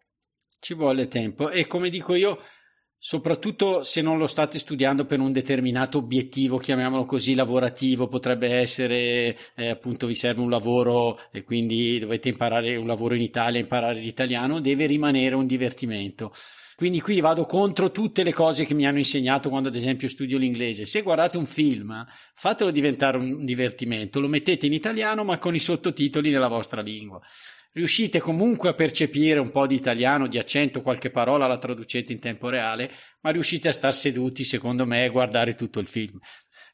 Ci vuole tempo e come dico io, Soprattutto se non lo state studiando per un determinato obiettivo, chiamiamolo così, lavorativo, potrebbe essere eh, appunto vi serve un lavoro e quindi dovete imparare un lavoro in Italia, imparare l'italiano, deve rimanere un divertimento. Quindi qui vado contro tutte le cose che mi hanno insegnato quando ad esempio studio l'inglese. Se guardate un film, fatelo diventare un divertimento, lo mettete in italiano ma con i sottotitoli nella vostra lingua riuscite comunque a percepire un po' di italiano, di accento, qualche parola la traducete in tempo reale, ma riuscite a star seduti, secondo me, e guardare tutto il film.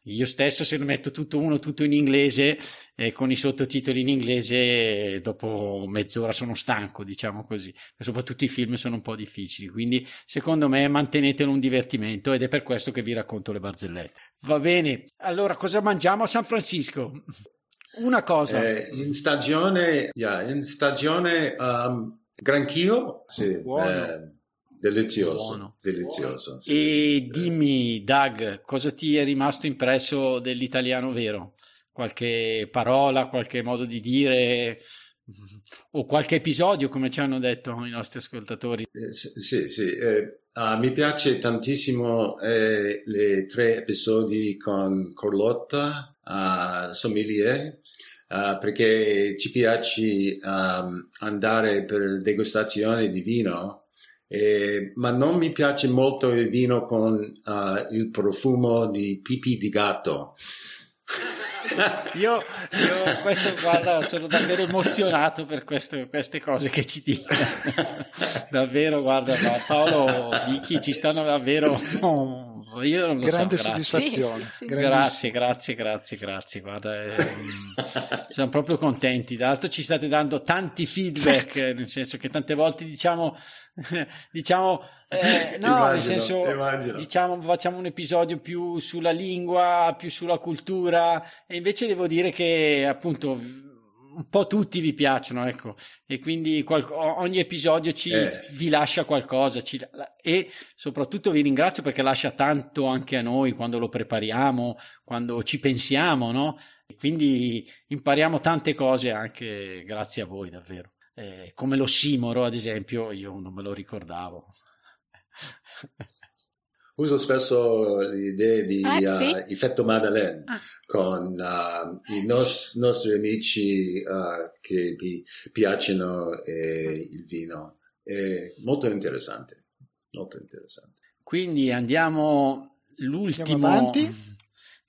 Io stesso, se lo metto tutto uno, tutto in inglese, eh, con i sottotitoli in inglese, dopo mezz'ora sono stanco, diciamo così. Soprattutto i film sono un po' difficili, quindi secondo me mantenetelo un divertimento ed è per questo che vi racconto le barzellette. Va bene, allora cosa mangiamo a San Francisco? Una cosa. Eh, in stagione, yeah, in stagione um, granchio, sì, eh, delizioso, Buono. delizioso. Buono. Sì. E dimmi, Doug, cosa ti è rimasto impresso dell'italiano vero? Qualche parola, qualche modo di dire o qualche episodio, come ci hanno detto i nostri ascoltatori? Eh, sì, sì. Eh, uh, mi piace tantissimo eh, le tre episodi con Carlotta, uh, Sommelier, uh, perché ci piace um, andare per degustazione di vino, eh, ma non mi piace molto il vino con uh, il profumo di pipì di gatto. io, io questo, guarda, sono davvero emozionato per questo, queste cose che ci dicono. davvero, guarda, Paolo, Vicky, ci stanno davvero. Io non lo Grande so, soddisfazione. Sì, sì. Grazie, grazie, grazie, grazie. Guarda, eh, siamo proprio contenti. Tra l'altro ci state dando tanti feedback, nel senso che tante volte diciamo, diciamo eh, no, immagino, nel senso, immagino. diciamo, facciamo un episodio più sulla lingua, più sulla cultura, e invece devo dire che appunto un po' tutti vi piacciono, ecco, e quindi qual- ogni episodio ci, eh. vi lascia qualcosa ci, e soprattutto vi ringrazio perché lascia tanto anche a noi quando lo prepariamo, quando ci pensiamo, no? E quindi impariamo tante cose anche grazie a voi, davvero. Eh, come l'ossimoro, ad esempio, io non me lo ricordavo. Uso spesso l'idea di ah, sì? uh, effetto Madeleine ah. con uh, i nos- nostri amici uh, che vi piacciono eh, il vino. È molto interessante, molto interessante. Quindi andiamo l'ultimo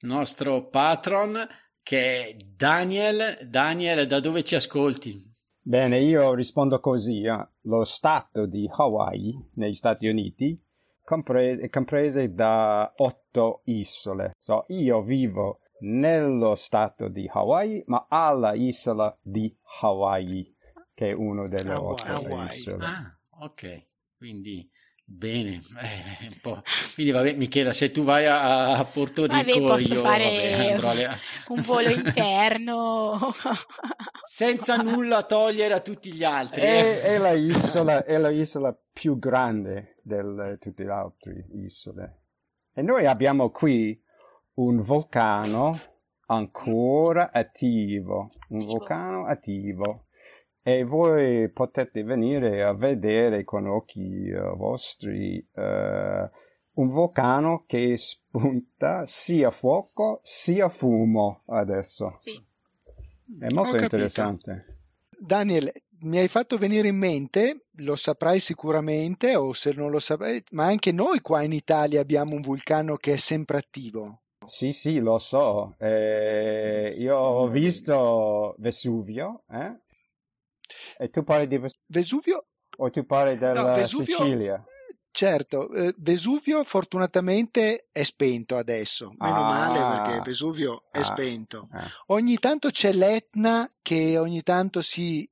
nostro patron che è Daniel. Daniel, da dove ci ascolti? Bene, io rispondo così. Eh. Lo stato di Hawaii, negli Stati Uniti, compre- comprese da otto isole. So, io vivo nello stato di Hawaii, ma alla isola di Hawaii, che è una delle Hawaii. otto Hawaii. isole. Ah, ok. Quindi Bene, eh, quindi vabbè, Michela, se tu vai a, a Porto Rico, vabbè, posso io fare vabbè, un volo interno senza nulla togliere a tutti gli altri. È, è, la, isola, è la isola più grande di tutte le altre isole. E noi abbiamo qui un vulcano ancora attivo, un vulcano attivo e voi potete venire a vedere con occhi uh, vostri uh, un vulcano che spunta sia fuoco sia fumo adesso. Sì. È molto interessante. Daniel, mi hai fatto venire in mente, lo saprai sicuramente, o se non lo saprai, ma anche noi qua in Italia abbiamo un vulcano che è sempre attivo. Sì, sì, lo so. Eh, io ho visto Vesuvio, eh? E tu parli di Vesuvio? Vesuvio? O tu parli della no, Vesuvio... Sicilia? Certo, eh, Vesuvio fortunatamente è spento adesso, meno ah, male perché Vesuvio è ah, spento. Ah. Ogni tanto c'è l'Etna che ogni tanto si,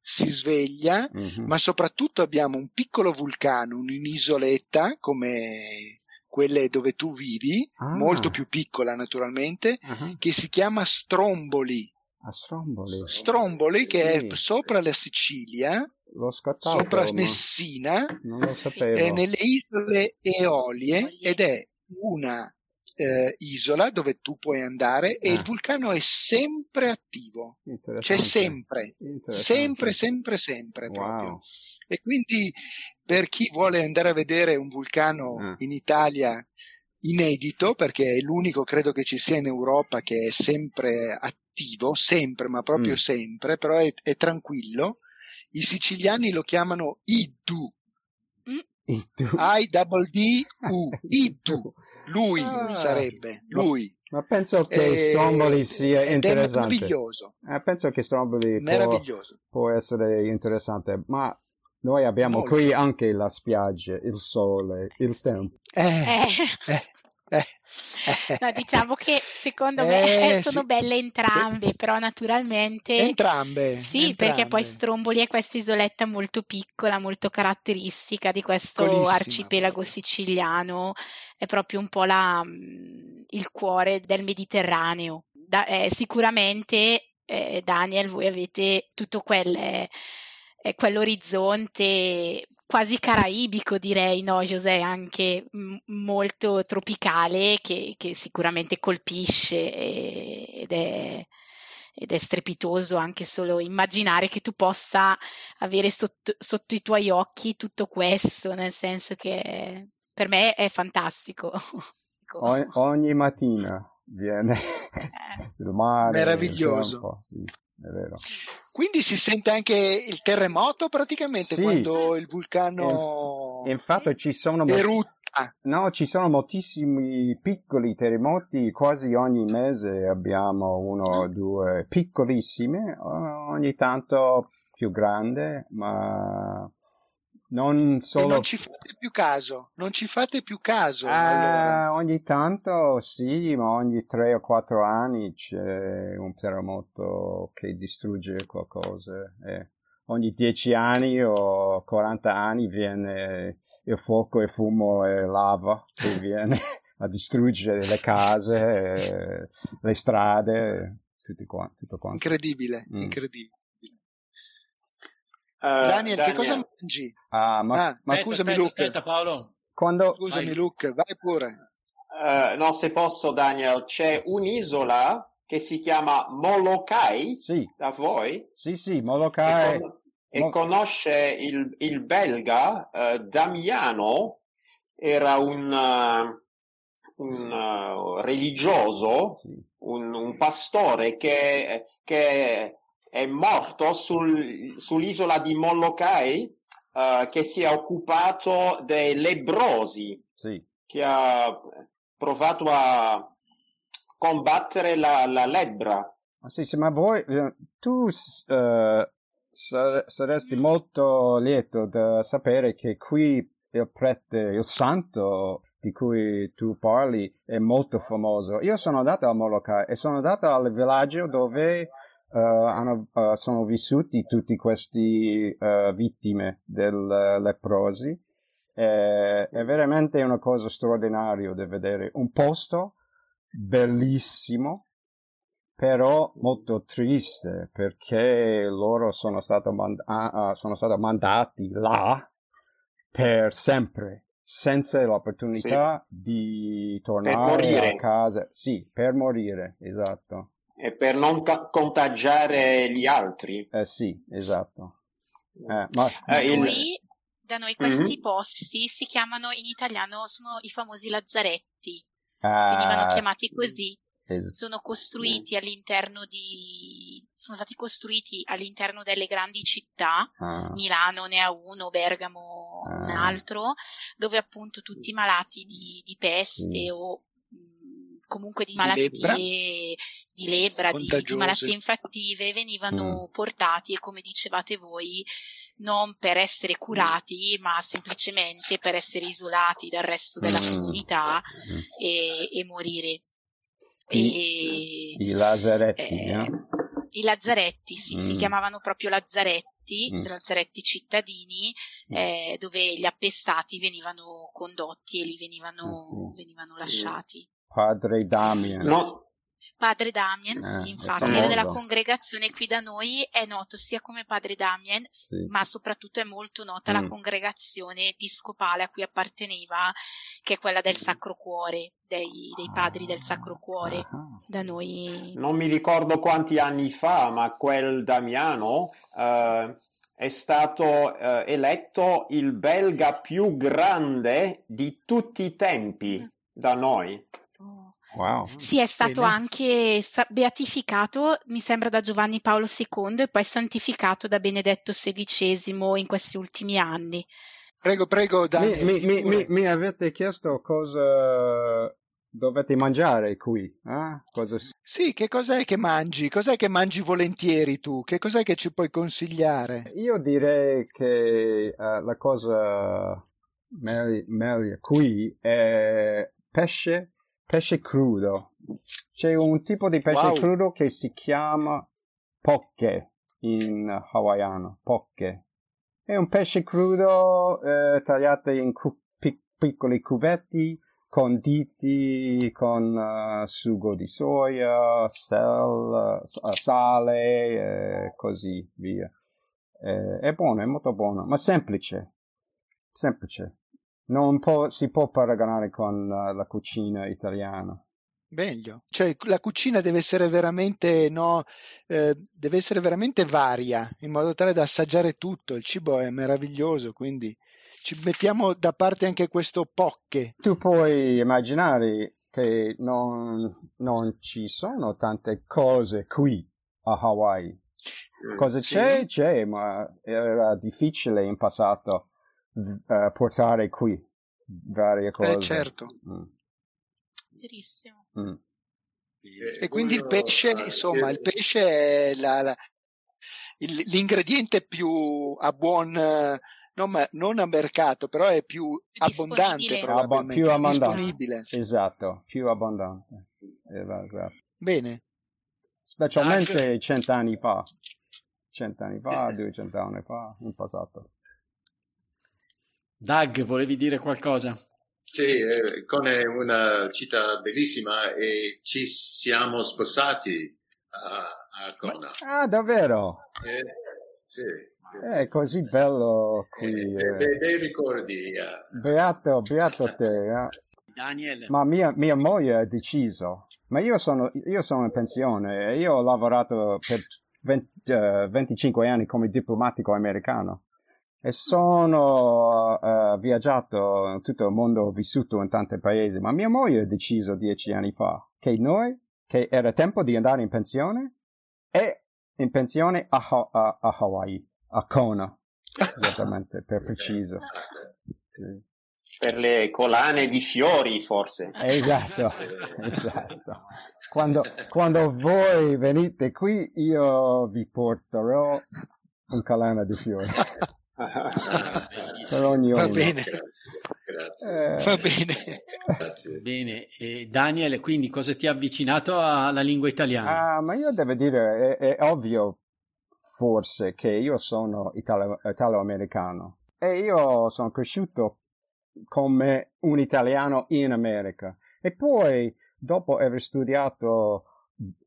si sveglia, mm-hmm. ma soprattutto abbiamo un piccolo vulcano, un'isoletta come quelle dove tu vivi, ah. molto più piccola naturalmente, uh-huh. che si chiama Stromboli. Stromboli. Stromboli che sì. è sopra la Sicilia L'ho scattato, sopra Messina, è nelle isole Eolie ed è una eh, isola dove tu puoi andare e il ah. vulcano è sempre attivo, c'è sempre, sempre, sempre, sempre proprio. Wow. E quindi per chi vuole andare a vedere un vulcano ah. in Italia inedito, perché è l'unico credo che ci sia in Europa che è sempre attivo, sempre, ma proprio mm. sempre, però è, è tranquillo, i siciliani lo chiamano Iddu. I double D U. Iddu. Lui ah, sarebbe, lui. Ma penso che eh, Stromboli sia interessante. È meraviglioso. Eh, penso che Stromboli può, può, essere interessante, ma noi abbiamo Molto. qui anche la spiaggia, il sole, il tempo. Eh, eh. Eh. no, diciamo che secondo me eh, sono sì. belle entrambe, però naturalmente... Entrambe. Sì, entrambe. perché poi Stromboli è questa isoletta molto piccola, molto caratteristica di questo arcipelago siciliano, è proprio un po' la, mm, il cuore del Mediterraneo. Da, eh, sicuramente, eh, Daniel, voi avete tutto quel, eh, quell'orizzonte quasi caraibico direi, no José, anche m- molto tropicale che, che sicuramente colpisce e, ed, è, ed è strepitoso anche solo immaginare che tu possa avere sotto, sotto i tuoi occhi tutto questo, nel senso che per me è fantastico. ogni, ogni mattina viene eh. il mare. Meraviglioso. Il sì è vero. Quindi si sente anche il terremoto praticamente sì. quando il vulcano infatti ci sono erutta. No, ci sono moltissimi piccoli terremoti, quasi ogni mese abbiamo uno o due piccolissime, ogni tanto più grande, ma non solo... E non ci fate più caso, non ci fate più caso. Eh, allora. Ogni tanto sì, ma ogni tre o quattro anni c'è un terremoto che distrugge qualcosa. Eh. Ogni dieci anni o quaranta anni viene il fuoco e fumo e lava che viene a distruggere le case, le strade, tutto quanto. Tutto quanto. Incredibile, mm. incredibile. Daniel, Daniel, che cosa mangi? Ah, ma, ah, ma aspetta, scusami, aspetta, Luke. Aspetta, Paolo. Quando... Scusami, vai. Luke, vai pure. Uh, no, se posso, Daniel, c'è un'isola che si chiama Molokai sì. da voi? Sì, sì, Molokai. E, con- e conosce il, il belga uh, Damiano, era un, uh, un uh, religioso, sì. un, un, pastore che, che è morto sul, sull'isola di Molokai uh, che si è occupato dei lebrosi, sì. che ha provato a combattere la, la lebbra. Sì, sì, ma voi, eh, tu uh, saresti molto lieto di sapere che qui il prete, il santo di cui tu parli è molto famoso. Io sono andato a Molokai e sono andato al villaggio dove uh, hanno, uh, sono vissuti tutti questi uh, vittime del leprosi. è veramente una cosa straordinaria di vedere un posto bellissimo, però molto triste perché loro sono, stato mand- uh, sono stati mandati là per sempre, senza l'opportunità sì. di tornare a casa. Sì, per morire, esatto e per non ca- contagiare gli altri. Eh sì, esatto. Eh, ma... eh, il... Qui Da noi questi mm-hmm. posti si chiamano in italiano, sono i famosi lazzaretti. Ah, Venivano chiamati così. Sono costruiti all'interno di. sono stati costruiti all'interno delle grandi città. Ah. Milano ne ha uno, Bergamo ah. un altro, dove appunto tutti i malati di, di peste mm. o comunque di malattie. Di lebbra, di, di, malattie infettive venivano mm. portati e come dicevate voi non per essere curati ma semplicemente per essere isolati dal resto della mm. comunità mm. E, e, morire. I, e, i lazzaretti, eh, no? I lazzaretti, sì, si mm. chiamavano proprio lazzaretti, mm. lazzaretti cittadini, mm. eh, dove gli appestati venivano condotti e li venivano, venivano lasciati. Padre Damien. No. Padre Damien, eh, sì, infatti, era della congregazione qui da noi, è noto sia come Padre Damien, sì. ma soprattutto è molto nota mm. la congregazione episcopale a cui apparteneva, che è quella del Sacro Cuore, dei, dei padri del Sacro Cuore, ah. da noi. Non mi ricordo quanti anni fa, ma quel Damiano uh, è stato uh, eletto il belga più grande di tutti i tempi mm. da noi. Wow. Sì, è stato Bene. anche beatificato, mi sembra, da Giovanni Paolo II e poi santificato da Benedetto XVI in questi ultimi anni. Prego, prego, Daniel. Mi, mi, mi, mi avete chiesto cosa dovete mangiare qui? Eh? Cosa... Sì, che cos'è che mangi? Cos'è che mangi volentieri tu? Che cos'è che ci puoi consigliare? Io direi che uh, la cosa meglio qui è pesce pesce crudo. C'è un tipo di pesce wow. crudo che si chiama poke in hawaiano, poke. È un pesce crudo eh, tagliato in cu- pic- piccoli cubetti, conditi con uh, sugo di soia, sel, uh, sale e eh, così via. Eh, è buono, è molto buono, ma semplice. Semplice non può, si può paragonare con la, la cucina italiana. Meglio, cioè la cucina deve essere veramente, no, eh, deve essere veramente varia in modo tale da assaggiare tutto. Il cibo è meraviglioso, quindi ci mettiamo da parte anche questo pocche. Tu puoi immaginare che non, non ci sono tante cose qui a Hawaii. Mm, Cosa sì. c'è? C'è, ma era difficile in passato uh, portare qui varie cose. Eh, certo. Mm. Verissimo. Mm. E quindi il pesce, insomma, il pesce è la, la, il, l'ingrediente più a buon, non, non, a mercato, però è più abbondante, Abb- più abbondante. Esatto, più abbondante. Esatto. Bene. Specialmente cent'anni fa. Cent'anni fa, duecento anni fa, in passato. Doug, volevi dire qualcosa? Sì, eh, con una città bellissima e ci siamo spostati a, a Kona. Ah, davvero? Eh, sì. È così bello qui. Eh, eh. Bei ricordi. Beato, beato te. Eh. Daniel. Ma mia, mia moglie ha deciso. Ma io sono, io sono in pensione e io ho lavorato per 20, uh, 25 anni come diplomatico americano e sono uh, viaggiato in tutto il mondo, ho vissuto in tanti paesi, ma mia moglie ha deciso dieci anni fa che noi, che era tempo di andare in pensione, e in pensione a, a, a Hawaii, a Kona, esattamente, per preciso. Sì. Per le collane di fiori, forse. Esatto, esatto. Quando, quando voi venite qui, io vi porterò un collana di fiori per ognuno. Va bene. Grazie. Eh, Va bene. Grazie. Bene, e Daniel, quindi cosa ti ha avvicinato alla lingua italiana? Ah, ma io devo dire, è, è ovvio forse che io sono italo- italo-americano e io sono cresciuto come un italiano in America e poi dopo aver studiato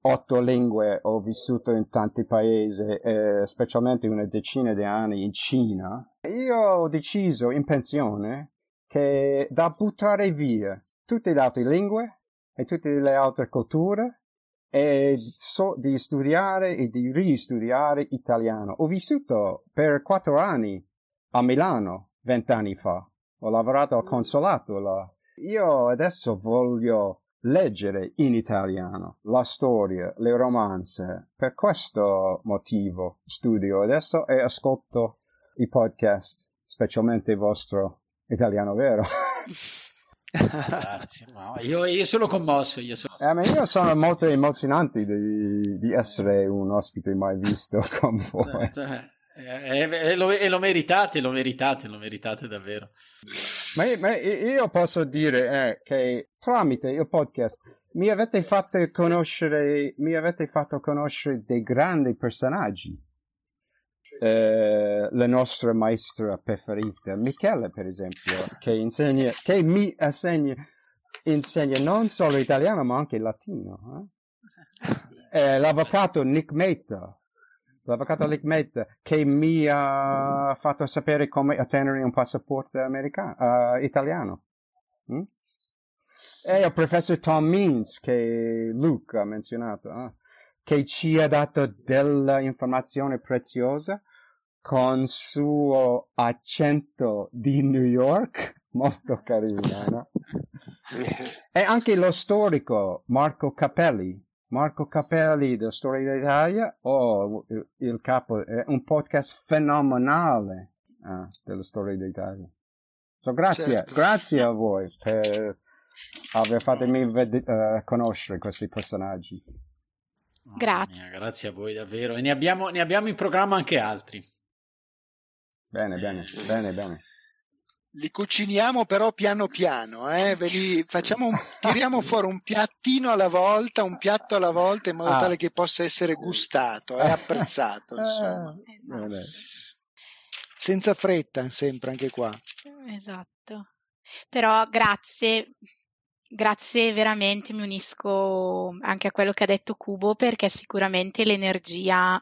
otto lingue, ho vissuto in tanti paesi, eh, specialmente una decina di anni in Cina. Io ho deciso in pensione che da buttare via tutte le altre lingue e tutte le altre culture e so di studiare e di ristudiare italiano. Ho vissuto per quattro anni a Milano vent'anni fa. Ho lavorato al consolato là. Io adesso voglio leggere in italiano la storia, le romanze. Per questo motivo studio adesso e ascolto i podcast, specialmente il vostro italiano vero. Grazie, no, io, io, sono commosso. Io sono, eh, io sono molto emozionante di, di, essere un ospite mai visto con voi. E, e, lo, e, lo, meritate, lo meritate, lo meritate davvero. Ma, ma io posso dire eh, che tramite il podcast mi avete fatto conoscere, mi avete fatto conoscere dei grandi personaggi. Eh, la nostra maestra preferita, Michele, per esempio, che insegna, che mi insegna, insegna non solo italiano ma anche latino. Eh? Eh, l'avvocato Nick Meta, l'avvocato Lickmet che mi ha fatto sapere come ottenere un passaporto americano, uh, italiano. Mm? E il professor Tom Means che Luke ha menzionato, eh? che ci ha dato della informazione preziosa con suo accento di New York, molto carino, no? e anche lo storico Marco Capelli, Marco Capelli da Storia d'Italia o il, il, capo, è un podcast fenomenale ah, della Storia d'Italia. So, grazie, certo. grazie a voi per aver fatto ved- uh, conoscere questi personaggi. Grazie. Mia, grazie a voi davvero. E ne abbiamo, ne abbiamo in programma anche altri. Bene, bene, bene, bene li cuciniamo però piano piano, eh? li facciamo un, tiriamo fuori un piattino alla volta, un piatto alla volta in modo ah. tale che possa essere gustato e apprezzato. Insomma. Eh, Senza fretta, sempre anche qua. Esatto. Però grazie, grazie veramente, mi unisco anche a quello che ha detto Cubo perché sicuramente l'energia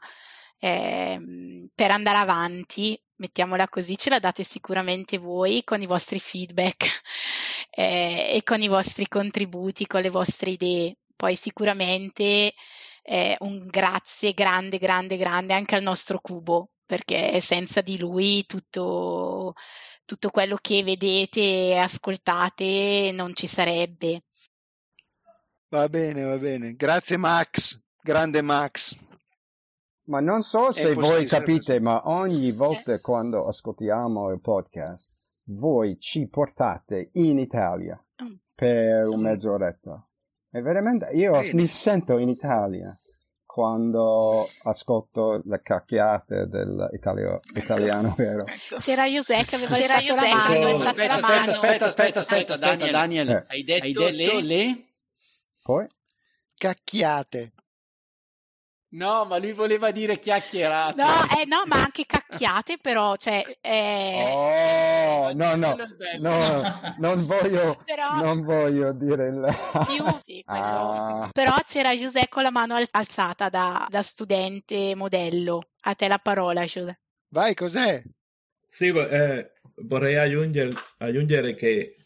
eh, per andare avanti mettiamola così, ce la date sicuramente voi con i vostri feedback eh, e con i vostri contributi, con le vostre idee. Poi sicuramente eh, un grazie grande, grande, grande anche al nostro cubo, perché senza di lui tutto, tutto quello che vedete e ascoltate non ci sarebbe. Va bene, va bene. Grazie Max, grande Max. Ma non so se voi capite, ma ogni volta quando ascoltiamo il podcast, voi ci portate in Italia mm. per un mezz'oretta. E veramente io Bene. mi sento in Italia quando ascolto le cacchiate dell'italiano vero. Ecco. C'era José che aveva C'era José la mano, aspetta, aspetta, aspetta, aspetta, aspetta, aspetta, Daniel, eh. hai detto, hai detto le? Poi? Cacchiate. No, ma lui voleva dire chiacchierate. No, eh, no ma anche cacchiate, però, cioè... Eh... Oh, no, no, no, non voglio, però... non voglio dire il... Più, sì, ah. Però c'era Giuseppe con la mano alzata da, da, studente modello. A te la parola, Giuseppe. Vai, cos'è? Sì, eh, vorrei aggiungere, aggiungere che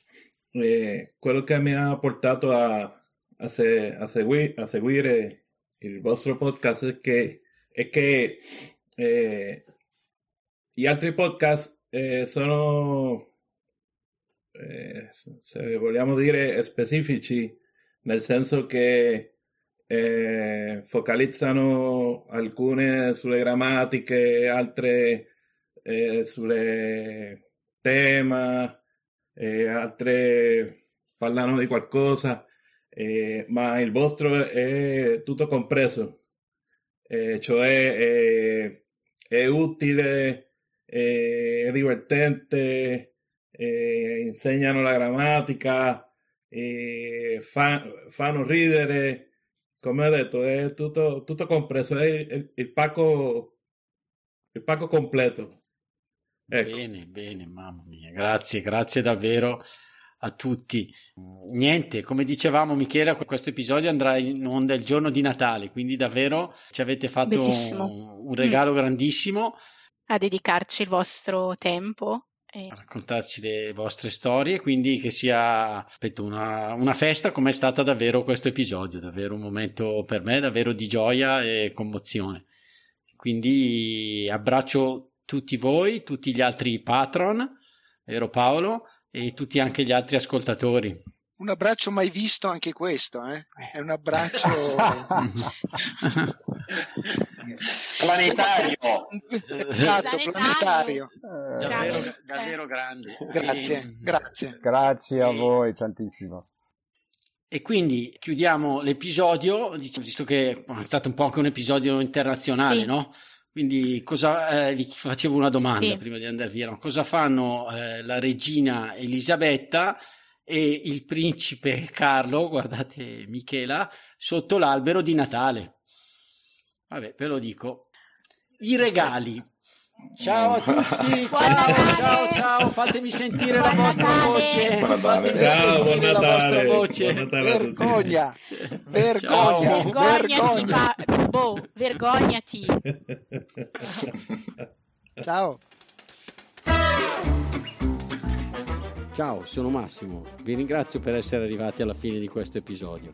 eh, quello che mi ha portato a, a, se, a, segui, a seguire il vostro podcast è che, è che eh, gli altri podcast eh, sono, eh, se vogliamo dire, specifici, nel senso che eh, focalizzano alcune sulle grammatiche, altre eh, sulle tema, eh, altre parlano di qualcosa eh, ma il vostro è tutto compreso, eh, cioè è, è utile, è divertente, eh, insegnano la grammatica, fa, fanno ridere, come ho detto, è tutto, tutto compreso, è il, il, pacco, il pacco completo. Ecco. Bene, bene, mamma mia, grazie, grazie davvero a tutti. Niente, come dicevamo Michele, questo episodio andrà in onda il giorno di Natale, quindi davvero ci avete fatto un, un, regalo mm. grandissimo. A dedicarci il vostro tempo. E... A raccontarci le vostre storie, quindi che sia aspetta, una, una festa come è stata davvero questo episodio, davvero un momento per me davvero di gioia e commozione. Quindi abbraccio tutti voi, tutti gli altri patron vero Paolo? E tutti anche gli altri ascoltatori. Un abbraccio mai visto anche questo, eh? È un abbraccio planetario. Esatto, planetario. Eh, davvero, davvero grande. Grazie, e, grazie. Grazie a voi tantissimo. E quindi chiudiamo l'episodio, visto che è stato un po' anche un episodio internazionale, sì. no? Quindi cosa, eh, vi facevo una domanda sì. prima di andare via. No? Cosa fanno eh, la regina Elisabetta e il principe Carlo, guardate Michela, sotto l'albero di Natale? Vabbè, ve lo dico. I regali Ciao a tutti, ciao, ciao, ciao, fatemi sentire la vostra voce. Fatemi ciao, sentire la vostra voce. Vergogna, vergogna, vergognati, fa... boh, vergognati. Ciao. Ciao, sono Massimo. Vi ringrazio per essere arrivati alla fine di questo episodio.